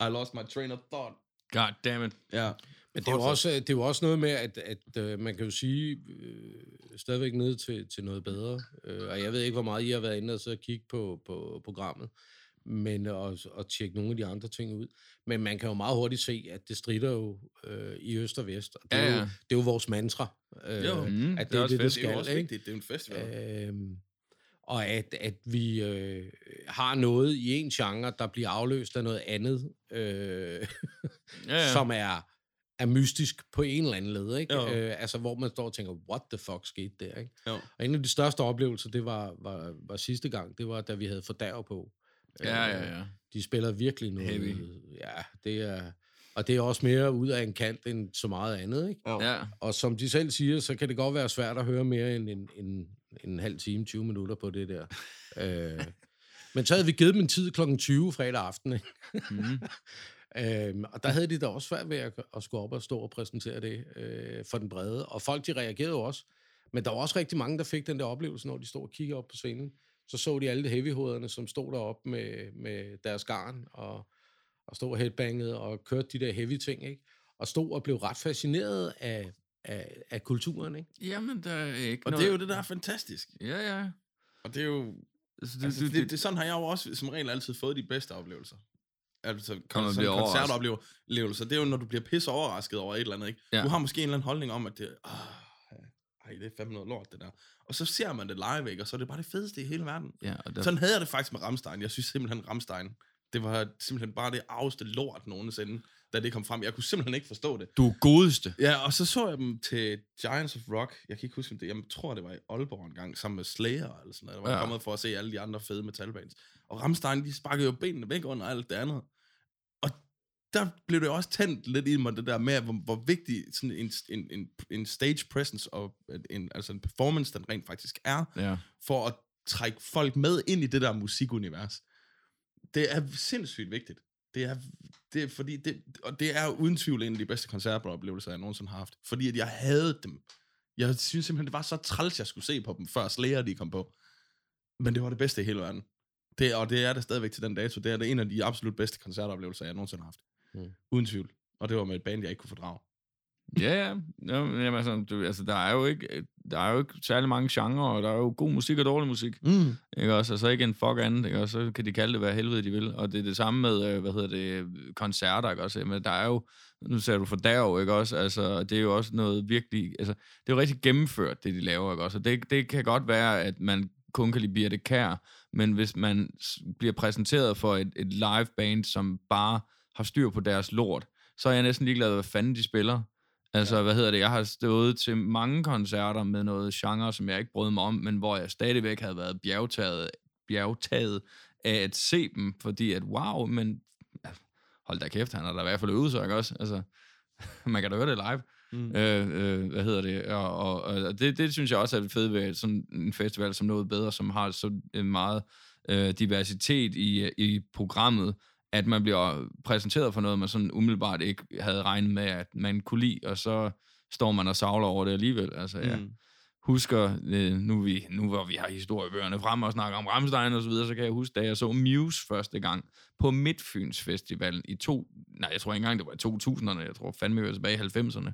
I lost my train of thought. God damn it. Ja. Men det er, jo også, det er jo også noget med, at, at øh, man kan jo sige, øh, stadigvæk ned til, til noget bedre. Øh, og jeg ved ikke, hvor meget I har været inde og så kigge på, på programmet, men og, og tjekke nogle af de andre ting ud. Men man kan jo meget hurtigt se, at det strider jo øh, i øst og vest. Og det, Ja, er jo, ja. det er jo vores mantra, øh, Jo. Mm, at det er det er det, det fedt. Det er jo skal. også vigtigt, det er jo en festival. Øhm, og at, at vi øh, har noget i en genre, der bliver afløst af noget andet, øh, Ja, ja. ja. [laughs] som er, er mystisk på en eller anden led. Ikke? Jo. Øh, altså, hvor man står og tænker, what the fuck skete der? Ikke? Jo. Og en af de største oplevelser, det var, var, var sidste gang, det var, da vi havde fordærv på. Ja, Øh, ja, ja. De spiller virkelig noget. Heavy. Ja, det er... Og det er også mere ud af en kant end så meget andet, ikke? Ja. Og som de selv siger, så kan det godt være svært at høre mere end en, en, en halv time, 20 minutter på det der. [laughs] øh, men Men så havde vi givet dem en tid kl. 20 fredag aften, ikke? Mm. [laughs] Øhm, og der havde de da også svært ved at, at skulle op og stå og præsentere det øh, for den brede. Og folk, de reagerede jo også. Men der var også rigtig mange, der fik den der oplevelse, når de stod og kiggede op på scenen. Så så de alle de heavyhovederne, som stod deroppe med, med deres garn og, og stod og headbangede og kørte de der heavy ting, ikke? Og stod og blev ret fascineret af, af, af kulturen, ikke? Jamen, der er ikke Og noget... det er jo det, der er fantastisk. Ja, ja. Og det er jo... Altså, du, Altså, det, det, det, sådan har jeg jo også som regel altid fået de bedste oplevelser. Altså, bliver sådan koncertoplevelser, det er jo, når du bliver pisse overrasket over et eller andet, ikke? Ja. Du har måske en eller anden holdning om, at det, ah, ej, det er fandme noget lort, det der. Og så ser man det live, ikke? Og så er det bare det fedeste i hele verden. ja, og der, Sådan havde jeg det faktisk med Ramstein. Jeg synes simpelthen, Ramstein, det var simpelthen bare det arveste lort nogensinde, da det kom frem. Jeg kunne simpelthen ikke forstå det. du godeste. Ja, og så så jeg dem til Giants of Rock. Jeg kan ikke huske, om det Jeg tror, det var i Aalborg en gang, sammen med Slayer eller sådan noget. Jeg var Ja. kommet for at se alle de andre fede metalbands. Og Rammstein, de sparkede jo benene væk under alt det andet. Der blev det også tændt lidt i mig, det der med, hvor, hvor vigtig sådan en, en, en, en stage presence og en, altså en performance, den rent faktisk er, Ja. for at trække folk med ind i det der musikunivers. Det er sindssygt vigtigt. Det er, det er fordi, det, og det er uden tvivl en af de bedste koncertoplevelser, jeg nogensinde har haft. Fordi at jeg havde dem. Jeg synes simpelthen, det var så træls, jeg skulle se på dem, før Slayer de kom på. Men det var det bedste i hele verden. Det, og det er det stadigvæk til den dato. Det er det en af de absolut bedste koncertoplevelser, jeg nogensinde har haft. Mm. Uden tvivl. Og det var med et band, jeg ikke kunne fordrage. Ja, ja. Jamen, altså, du, altså, der er jo ikke, der er jo ikke særlig mange genrer, og der er jo god musik og dårlig musik. Mm. Ikke også? Og så ikke en fuck andet, ikke også? Så kan de kalde det, hvad helvede de vil. Og det er det samme med, øh, hvad hedder det, koncerter, ikke også? Men der er jo, nu ser du for derv, ikke også? Altså, det er jo også noget virkelig, altså, det er jo rigtig gennemført, det de laver, ikke også? Og det, det kan godt være, at man kun kan lide Birte Kær, men hvis man bliver præsenteret for et, et live band, som bare har styr på deres lort, så er jeg næsten ligeglad, hvad fanden de spiller. Altså, ja. hvad hedder det? Jeg har stået til mange koncerter med noget genre, som jeg ikke brød mig om, men hvor jeg stadigvæk havde været bjergtaget, bjergtaget af at se dem, fordi at, wow, men hold da kæft, han har da i hvert fald øvet sig, ikke også? Altså, [laughs] man kan da høre det live. Mm. Øh, øh, hvad hedder det? Og, og, og det, det synes jeg også er det fede ved sådan en festival som noget bedre, som har så meget øh, diversitet i, i programmet, at man bliver præsenteret for noget, man sådan umiddelbart ikke havde regnet med, at man kunne lide, og så står man og savler over det alligevel. Altså, ja. Mm. Husker, øh, nu, vi, nu hvor vi har historiebøgerne frem og snakker om Ramstein og så videre, så kan jeg huske, da jeg så Muse første gang på Midtfyns Festival i to, nej, jeg tror ikke engang, det var i 2000'erne, jeg tror fandme, vi var tilbage i 90'erne.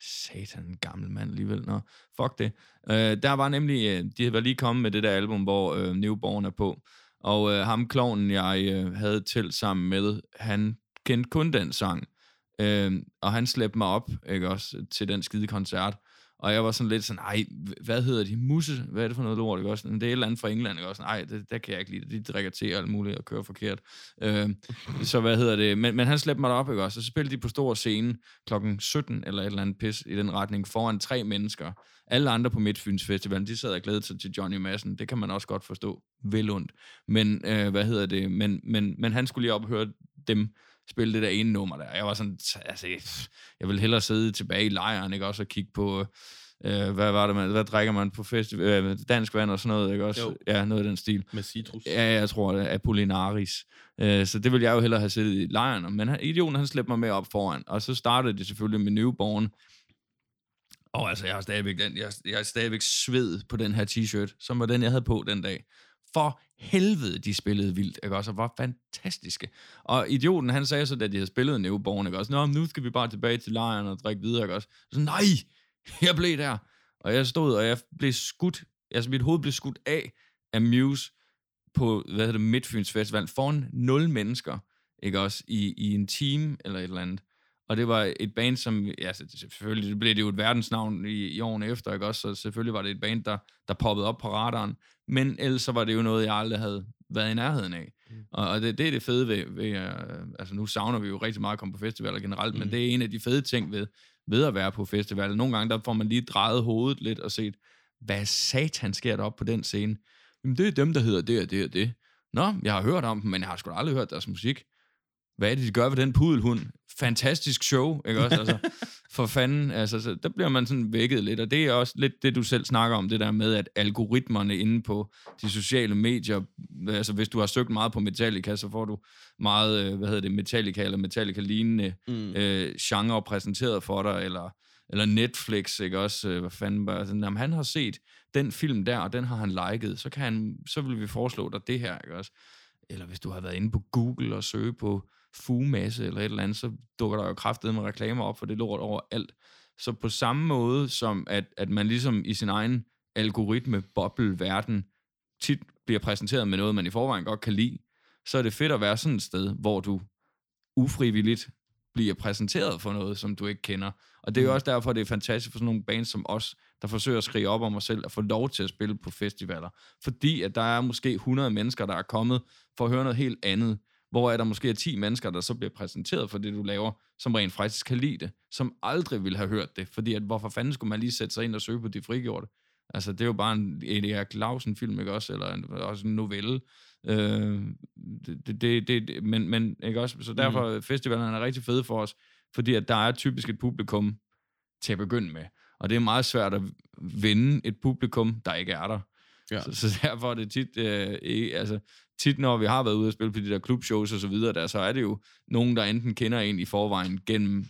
Satan, en gammel mand alligevel. Nå, fuck det. Øh, der var nemlig, øh, de var lige kommet med det der album, hvor øh, Newborn er på. Og øh, ham, klovnen, jeg øh, havde til sammen med, han kendte kun den sang. Øh, og han slæbte mig op, ikke også, til den skide koncert. Og jeg var sådan lidt sådan, ej, hvad hedder de? Musse? Hvad er det for noget lort, ikke også? Men det er et eller andet fra England, ikke også? Nej, det, der kan jeg ikke lide. De drikker te og alt muligt og kører forkert. Øh, så hvad hedder det? Men, men han slæbte mig op, ikke også? Og så spillede de på stor scene klokken 17 eller et eller andet pis i den retning foran tre mennesker. Alle andre på Midtfyns Festival, de sad og glædede sig til Johnny Madsen. Det kan man også godt forstå. Vel ondt. Men, øh, hvad hedder det? Men, men, men han skulle lige op og høre dem spille det der ene nummer der. Jeg var sådan, altså, jeg ville hellere sidde tilbage i lejren, ikke også, og kigge på, øh, hvad var det, man, hvad drikker man på festival, øh, dansk vand og sådan noget, ikke også? Jo. Ja, noget af den stil. Med citrus. Ja, jeg tror det er Apollinaris. Øh, så det ville jeg jo hellere have siddet i lejren. Men han, idioten, han slæbte mig med op foran. Og så startede det selvfølgelig med Newborn. Og altså, jeg har stadigvæk, den, jeg, jeg har stadigvæk sved på den her t-shirt, som var den, jeg havde på den dag. For helvede, de spillede vildt, ikke også? Og var fantastiske. Og idioten, han sagde så, da de havde spillet Newborn, ikke også? Nå, nu skal vi bare tilbage til lejren og drikke videre, ikke også? Så nej, jeg blev der. Og jeg stod, og jeg blev skudt, altså mit hoved blev skudt af af Muse på, hvad hedder det, Midtfyns Festival, foran nul mennesker, ikke også, i, i en team eller et eller andet. Og det var et band, som, ja, altså, selvfølgelig blev det jo et verdensnavn i, i årene efter, ikke også, så selvfølgelig var det et band, der, der poppede op på radaren, men ellers så var det jo noget, jeg aldrig havde været i nærheden af. Mm. Og, og det, det er det fede ved, ved uh, altså nu savner vi jo rigtig meget at komme på festivaler generelt, mm. men det er en af de fede ting ved, ved at være på festivaler. Nogle gange, der får man lige drejet hovedet lidt og set, hvad satan sker der op på den scene? Jamen, det er dem, der hedder det og det og det. Nå, jeg har hørt om dem, men jeg har sgu aldrig hørt deres musik. Hvad er det, de gør ved den pudelhund? fantastisk show, ikke også? Altså, [laughs] for fanden, altså, så der bliver man sådan vækket lidt, og det er også lidt det, du selv snakker om, det der med, at algoritmerne inde på de sociale medier, altså hvis du har søgt meget på Metallica, så får du meget, øh, hvad hedder det, Metallica eller Metallica-lignende mm. øh, genre præsenteret for dig, eller, eller Netflix, ikke også? Øh, hvad fanden bare, sådan, jamen, han har set den film der, og den har han liket, så, kan han, så vil vi foreslå dig det her, ikke også? Eller hvis du har været inde på Google og søge på fugemasse eller et eller andet, så dukker der jo kraftet med reklamer op for det lort over alt. Så på samme måde som, at, at man ligesom i sin egen algoritme verden tit bliver præsenteret med noget, man i forvejen godt kan lide, så er det fedt at være sådan et sted, hvor du ufrivilligt bliver præsenteret for noget, som du ikke kender. Og det er jo mm. også derfor, det er fantastisk for sådan nogle bands som os, der forsøger at skrive op om os selv og få lov til at spille på festivaler. Fordi at der er måske 100 mennesker, der er kommet for at høre noget helt andet, hvor er der måske 10 mennesker, der så bliver præsenteret for det, du laver, som rent faktisk kan lide det, som aldrig ville have hørt det, fordi at, hvorfor fanden skulle man lige sætte sig ind og søge på de frigjorte? Altså, det er jo bare en Erik Clausen-film, ikke også? Eller en, også en novelle. Øh, det, det, det, men, men, ikke også? Så derfor, mm. festivalerne er rigtig fede for os, fordi at der er typisk et publikum til at begynde med. Og det er meget svært at vinde et publikum, der ikke er der. Ja. Så, så derfor er det tit, øh, ikke, altså, tit når vi har været ude og spille på de der klubshows og så videre, der, så er det jo nogen, der enten kender en i forvejen gennem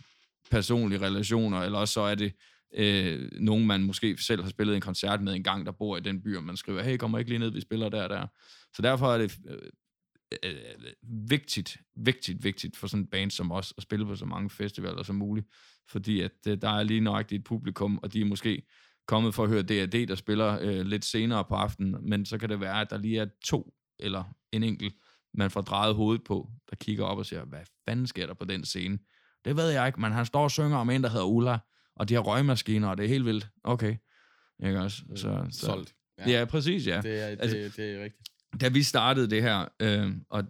personlige relationer, eller også så er det øh, nogen, man måske selv har spillet en koncert med en gang, der bor i den by, og man skriver, hey, kommer ikke lige ned, vi spiller der der. Så derfor er det øh, øh, vigtigt, vigtigt, vigtigt for sådan en band som os, at spille på så mange festivaler som muligt, fordi at øh, der er lige nøjagtigt et publikum, og de er måske kommet for at høre D&D, der spiller øh, lidt senere på aftenen, men så kan det være, at der lige er to eller en enkelt, man får drejet hovedet på, der kigger op og siger, hvad fanden sker der på den scene? Det ved jeg ikke, men han står og synger om en, der hedder Ulla, og de har røgmaskiner, og det er helt vildt. Okay. Ikke også? Så, så, Solgt. Ja. ja, præcis, ja. Det er, det, altså, det er rigtigt. Da vi startede det her, øh, og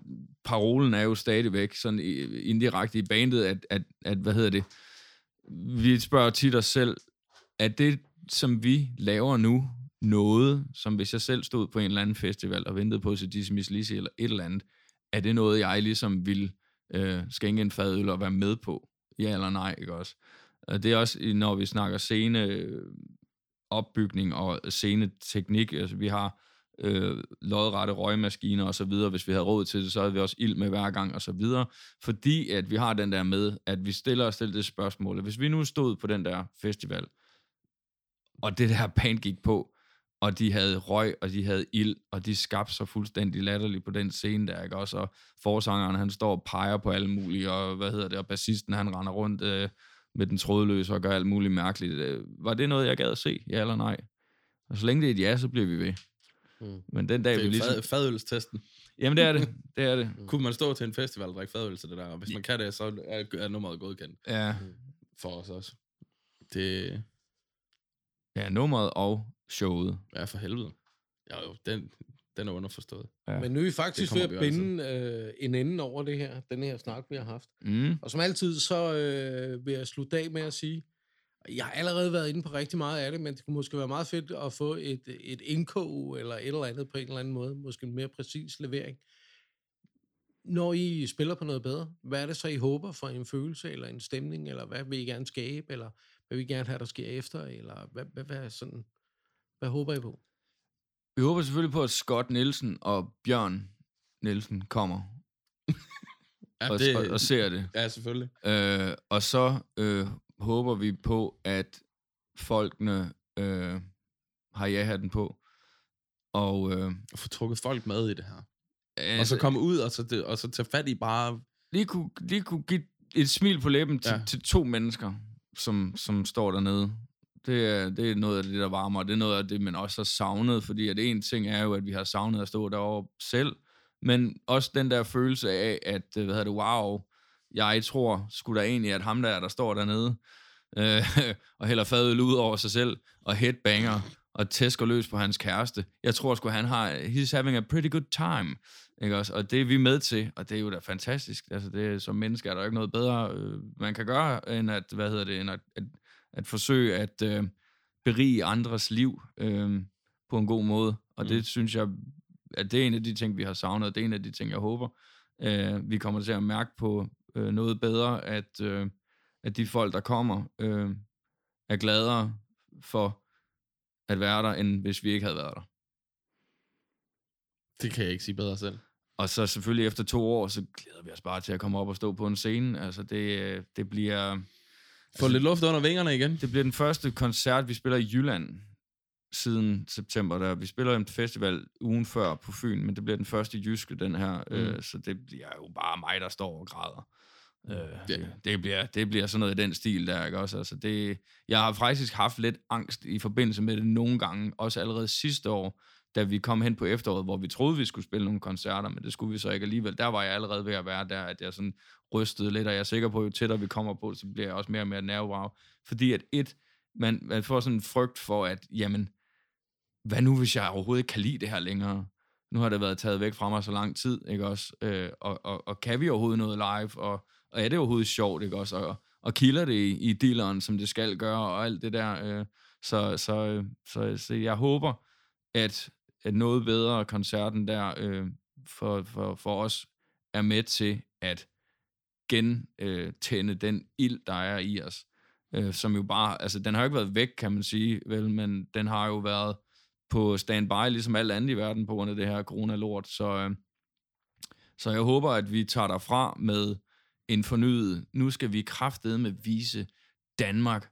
parolen er jo stadigvæk sådan indirekte i bandet, at, at, at, hvad hedder det, vi spørger tit os selv, er det, som vi laver nu, noget, som hvis jeg selv stod på en eller anden festival og ventede på at Dizzy Miss Lizzy eller et eller andet, er det noget, jeg ligesom vil øh, skænke en fadøl og være med på? Ja eller nej, ikke også? Og det er også, når vi snakker scene øh, opbygning og sceneteknik, altså vi har øh, lodrette røgmaskiner og så videre. Hvis vi havde råd til det, så havde vi også ild med hver gang og så videre. Fordi at vi har den der med, at vi stiller os selv det spørgsmål. Hvis vi nu stod på den der festival, og det der band gik på, og de havde røg, og de havde ild, og de skabte sig fuldstændig latterligt på den scene der, ikke også? Og forsangeren, han står og peger på alle mulige, og hvad hedder det, og bassisten, han render rundt øh, med den trådløse og gør alt muligt mærkeligt. Øh, var det noget, jeg gad at se? Ja eller nej? Og så længe det er et ja, så bliver vi ved. Mm. Men den dag, det er vi ligesom... Fad, fadølstesten. Jamen, det er det. [laughs] Det er det. Mm. Kunne man stå til en festival og drikke fadøl til det der? Og hvis man kan det, så er, er nummeret godkendt. Ja. For os også. Det... Ja, nummeret og showet. Ja, for helvede. Ja, jo, den, den er underforstået. Ja. Men nu er vi faktisk ved at binde øh, en ende over det her, den her snak, vi har haft. Mm. Og som altid, så øh, vil jeg slutte af med at sige, jeg har allerede været inde på rigtig meget af det, men det kunne måske være meget fedt at få et, et indkog eller et eller andet på en eller anden måde, måske en mere præcis levering. Når I spiller på noget bedre, hvad er det så, I håber for en følelse eller en stemning, eller hvad vil I gerne skabe, eller hvad vil I gerne have, der sker efter, eller hvad, hvad, hvad, sådan, hvad håber I på? Vi håber selvfølgelig på, at Scott Nielsen og Bjørn Nielsen kommer ja, og, det, og, og ser det. Ja, selvfølgelig. Øh, og så øh, håber vi på, at folkene øh, har ja-hatten på. Og, øh, og få trukket folk med i det her. Altså, og så komme ud, og så, og så tage fat i bare... Lige kunne, lige kunne give et smil på læben til, ja. til to mennesker, som, som står dernede. Det er, det er noget af det, der varmer, og det er noget af det, man også har savnet, fordi at en ting er jo, at vi har savnet at stå derovre selv, men også den der følelse af, at, øh, hvad hedder det, wow, jeg tror skulle da egentlig, at ham der, der står dernede, øh, [laughs] og hælder fadet ud over sig selv, og headbanger, og tæsker løs på hans kæreste. Jeg tror sgu, han har, he's having a pretty good time. Ikke også? Og det er vi med til, og det er jo da fantastisk. Altså, det, som menneske er der ikke noget bedre, øh, man kan gøre, end at, hvad hedder det, end at, at, at forsøge at øh, berige andres liv øh, på en god måde. Og mm. det synes jeg, at det er en af de ting, vi har savnet, og det er en af de ting, jeg håber, øh, vi kommer til at mærke på øh, noget bedre, at, øh, at de folk, der kommer, øh, er gladere for at være der, end hvis vi ikke havde været der. Det kan jeg ikke sige bedre selv. Og så selvfølgelig efter to år, så glæder vi os bare til at komme op og stå på en scene. Altså det, øh, det bliver... Få lidt luft under vingerne igen. Det bliver den første koncert, vi spiller i Jylland siden september. Der. Vi spiller en festival ugen før på Fyn, men det bliver den første jyske, den her. Mm. Øh, så det bliver jo bare mig, der står og græder. Øh, det, det, bliver, det bliver sådan noget i den stil der, ikke også? Altså det, jeg har faktisk haft lidt angst i forbindelse med det nogle gange, også allerede sidste år, da vi kom hen på efteråret, hvor vi troede, vi skulle spille nogle koncerter, men det skulle vi så ikke alligevel. Der var jeg allerede ved at være der, at jeg sådan rystet lidt, og jeg er sikker på, at jo tættere vi kommer på, så bliver jeg også mere og mere nervøs. Fordi at et, man, man får sådan en frygt for, at jamen, hvad nu, hvis jeg overhovedet ikke kan lide det her længere? Nu har det været taget væk fra mig så lang tid, ikke også? Øh, og, og, og kan vi overhovedet noget live? Og, og er det overhovedet sjovt, ikke også? Og, og kilder det i, i dealeren, som det skal gøre, og alt det der. Øh, så, så, øh, så, så jeg håber, at, at noget bedre koncerten der øh, for, for, for os er med til at gentænde øh, den ild, der er i os. Øh, som jo bare, altså den har jo ikke været væk, kan man sige, vel, men den har jo været på standby, ligesom alt andet i verden, på grund af det her corona-lort. Så, øh, så jeg håber, at vi tager derfra med en fornyet, nu skal vi kraftedeme vise Danmark,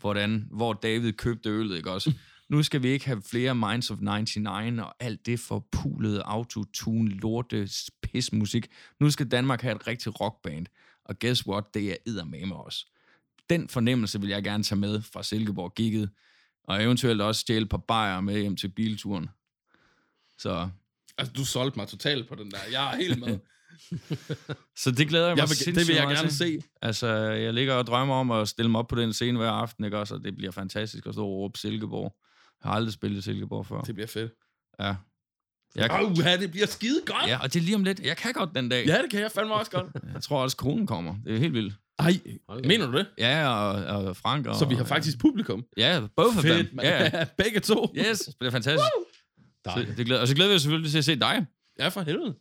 hvordan, hvor David købte øllet, ikke også? [laughs] Nu skal vi ikke have flere Minds of 99 og alt det forpulede autotune, lorte, pismusik. Nu skal Danmark have et rigtigt rockband. Og guess what? Det er eddermame os. Den fornemmelse vil jeg gerne tage med fra Silkeborg gigget, og eventuelt også stjæle et par bajer med hjem til bilturen. Så, Altså, du solgte mig totalt på den der. Jeg er helt med. [laughs] så det glæder jeg mig jeg vil, det vil jeg gerne se. Altså, jeg ligger og drømmer om at stille mig op på den scene hver aften, ikke også? Og det bliver fantastisk at stå og råbe Silkeborg. Jeg har aldrig spillet i Silkeborg før. Det bliver fedt. Ja. Jeg, Åh, ja, det bliver skide godt. ja, og det er lige om lidt. Jeg kan godt den dag. Ja, det kan jeg fandme også godt. [laughs] Jeg tror også, konen kommer. Det er helt vildt. Ej, Hold mener du det? Ja, og, og Frank og... Så vi har faktisk publikum. Ja, both of them. Fedt, mand. Ja, [laughs] Begge to. yes, det er fantastisk. Så, Dejligt. det glæder, og så glæder vi os selvfølgelig til at se dig. Ja, for helvede.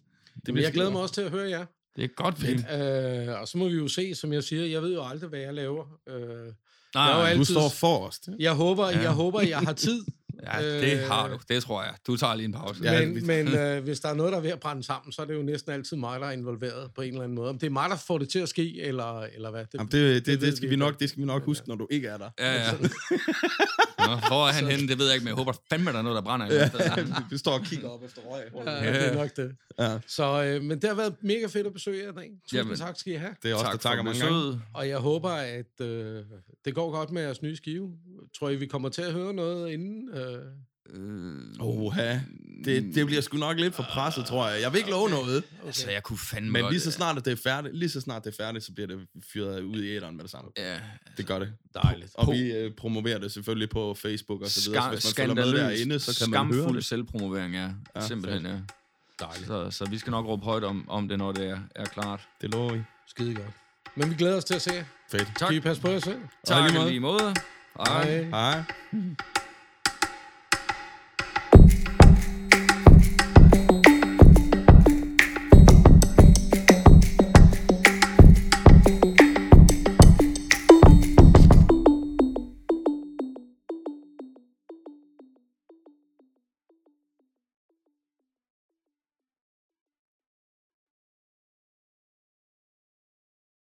Det bliver jeg glæder mig også til at høre jer. Det er godt fedt. Øh, og så må vi jo se, som jeg siger, jeg ved jo aldrig, hvad jeg laver. Øh, Nej, Jeg altid- Du står forrest. jeg håber, Ja. jeg håber, jeg har tid. [laughs] ja, det øh, har du. Det tror jeg. Du tager lige en pause. Ja, Ja, men men øh, hvis der er noget, der er ved at brænde sammen, så er det jo næsten altid mig, der er involveret på en eller anden måde. Om det er mig, der får det til at ske, eller, eller hvad? Det, Jamen, det, det, det, det, skal vi nok, det skal vi nok huske, når du ikke er der. Ja, ja. [laughs] Nå, hvor er han henne, det ved jeg ikke, men jeg håber fandme, der er noget, der brænder. Ja, hvert [laughs] vi står og kigger op efter røg. ja, det er nok det. Ja, Så, øh, men det har været mega fedt at besøge jer i dag. Tusind Jamen. tak skal I have. det er også, der takker mange gange. besøget. Og jeg håber, at øh, det går godt med jeres nye skive. Tror I, vi kommer til at høre noget inden? Øh, Øh, Oha, det, det bliver sgu nok lidt for presset, tror jeg. Jeg vil ikke love noget. Altså, jeg kunne fandme Men lige så snart at det er færdigt, lige så snart det er færdigt, så bliver det fyret ud i æderen med det samme. Ja, Det gør det. dejligt. Og vi øh, promoverer det selvfølgelig på Facebook og så videre. Så hvis man følger med derinde, så kan man høre skamfuld det. selvpromovering, ja. Ja, Simpelthen, ja. Dejligt. Så, så vi skal nok råbe højt om, om det, når det er, er klart. Det lover vi. Skide godt. Men vi glæder os til at se jer. Fedt. Tak. Kan I passe på jer selv? Tak lige i måde. lige måde. Hej. Hej. Hej.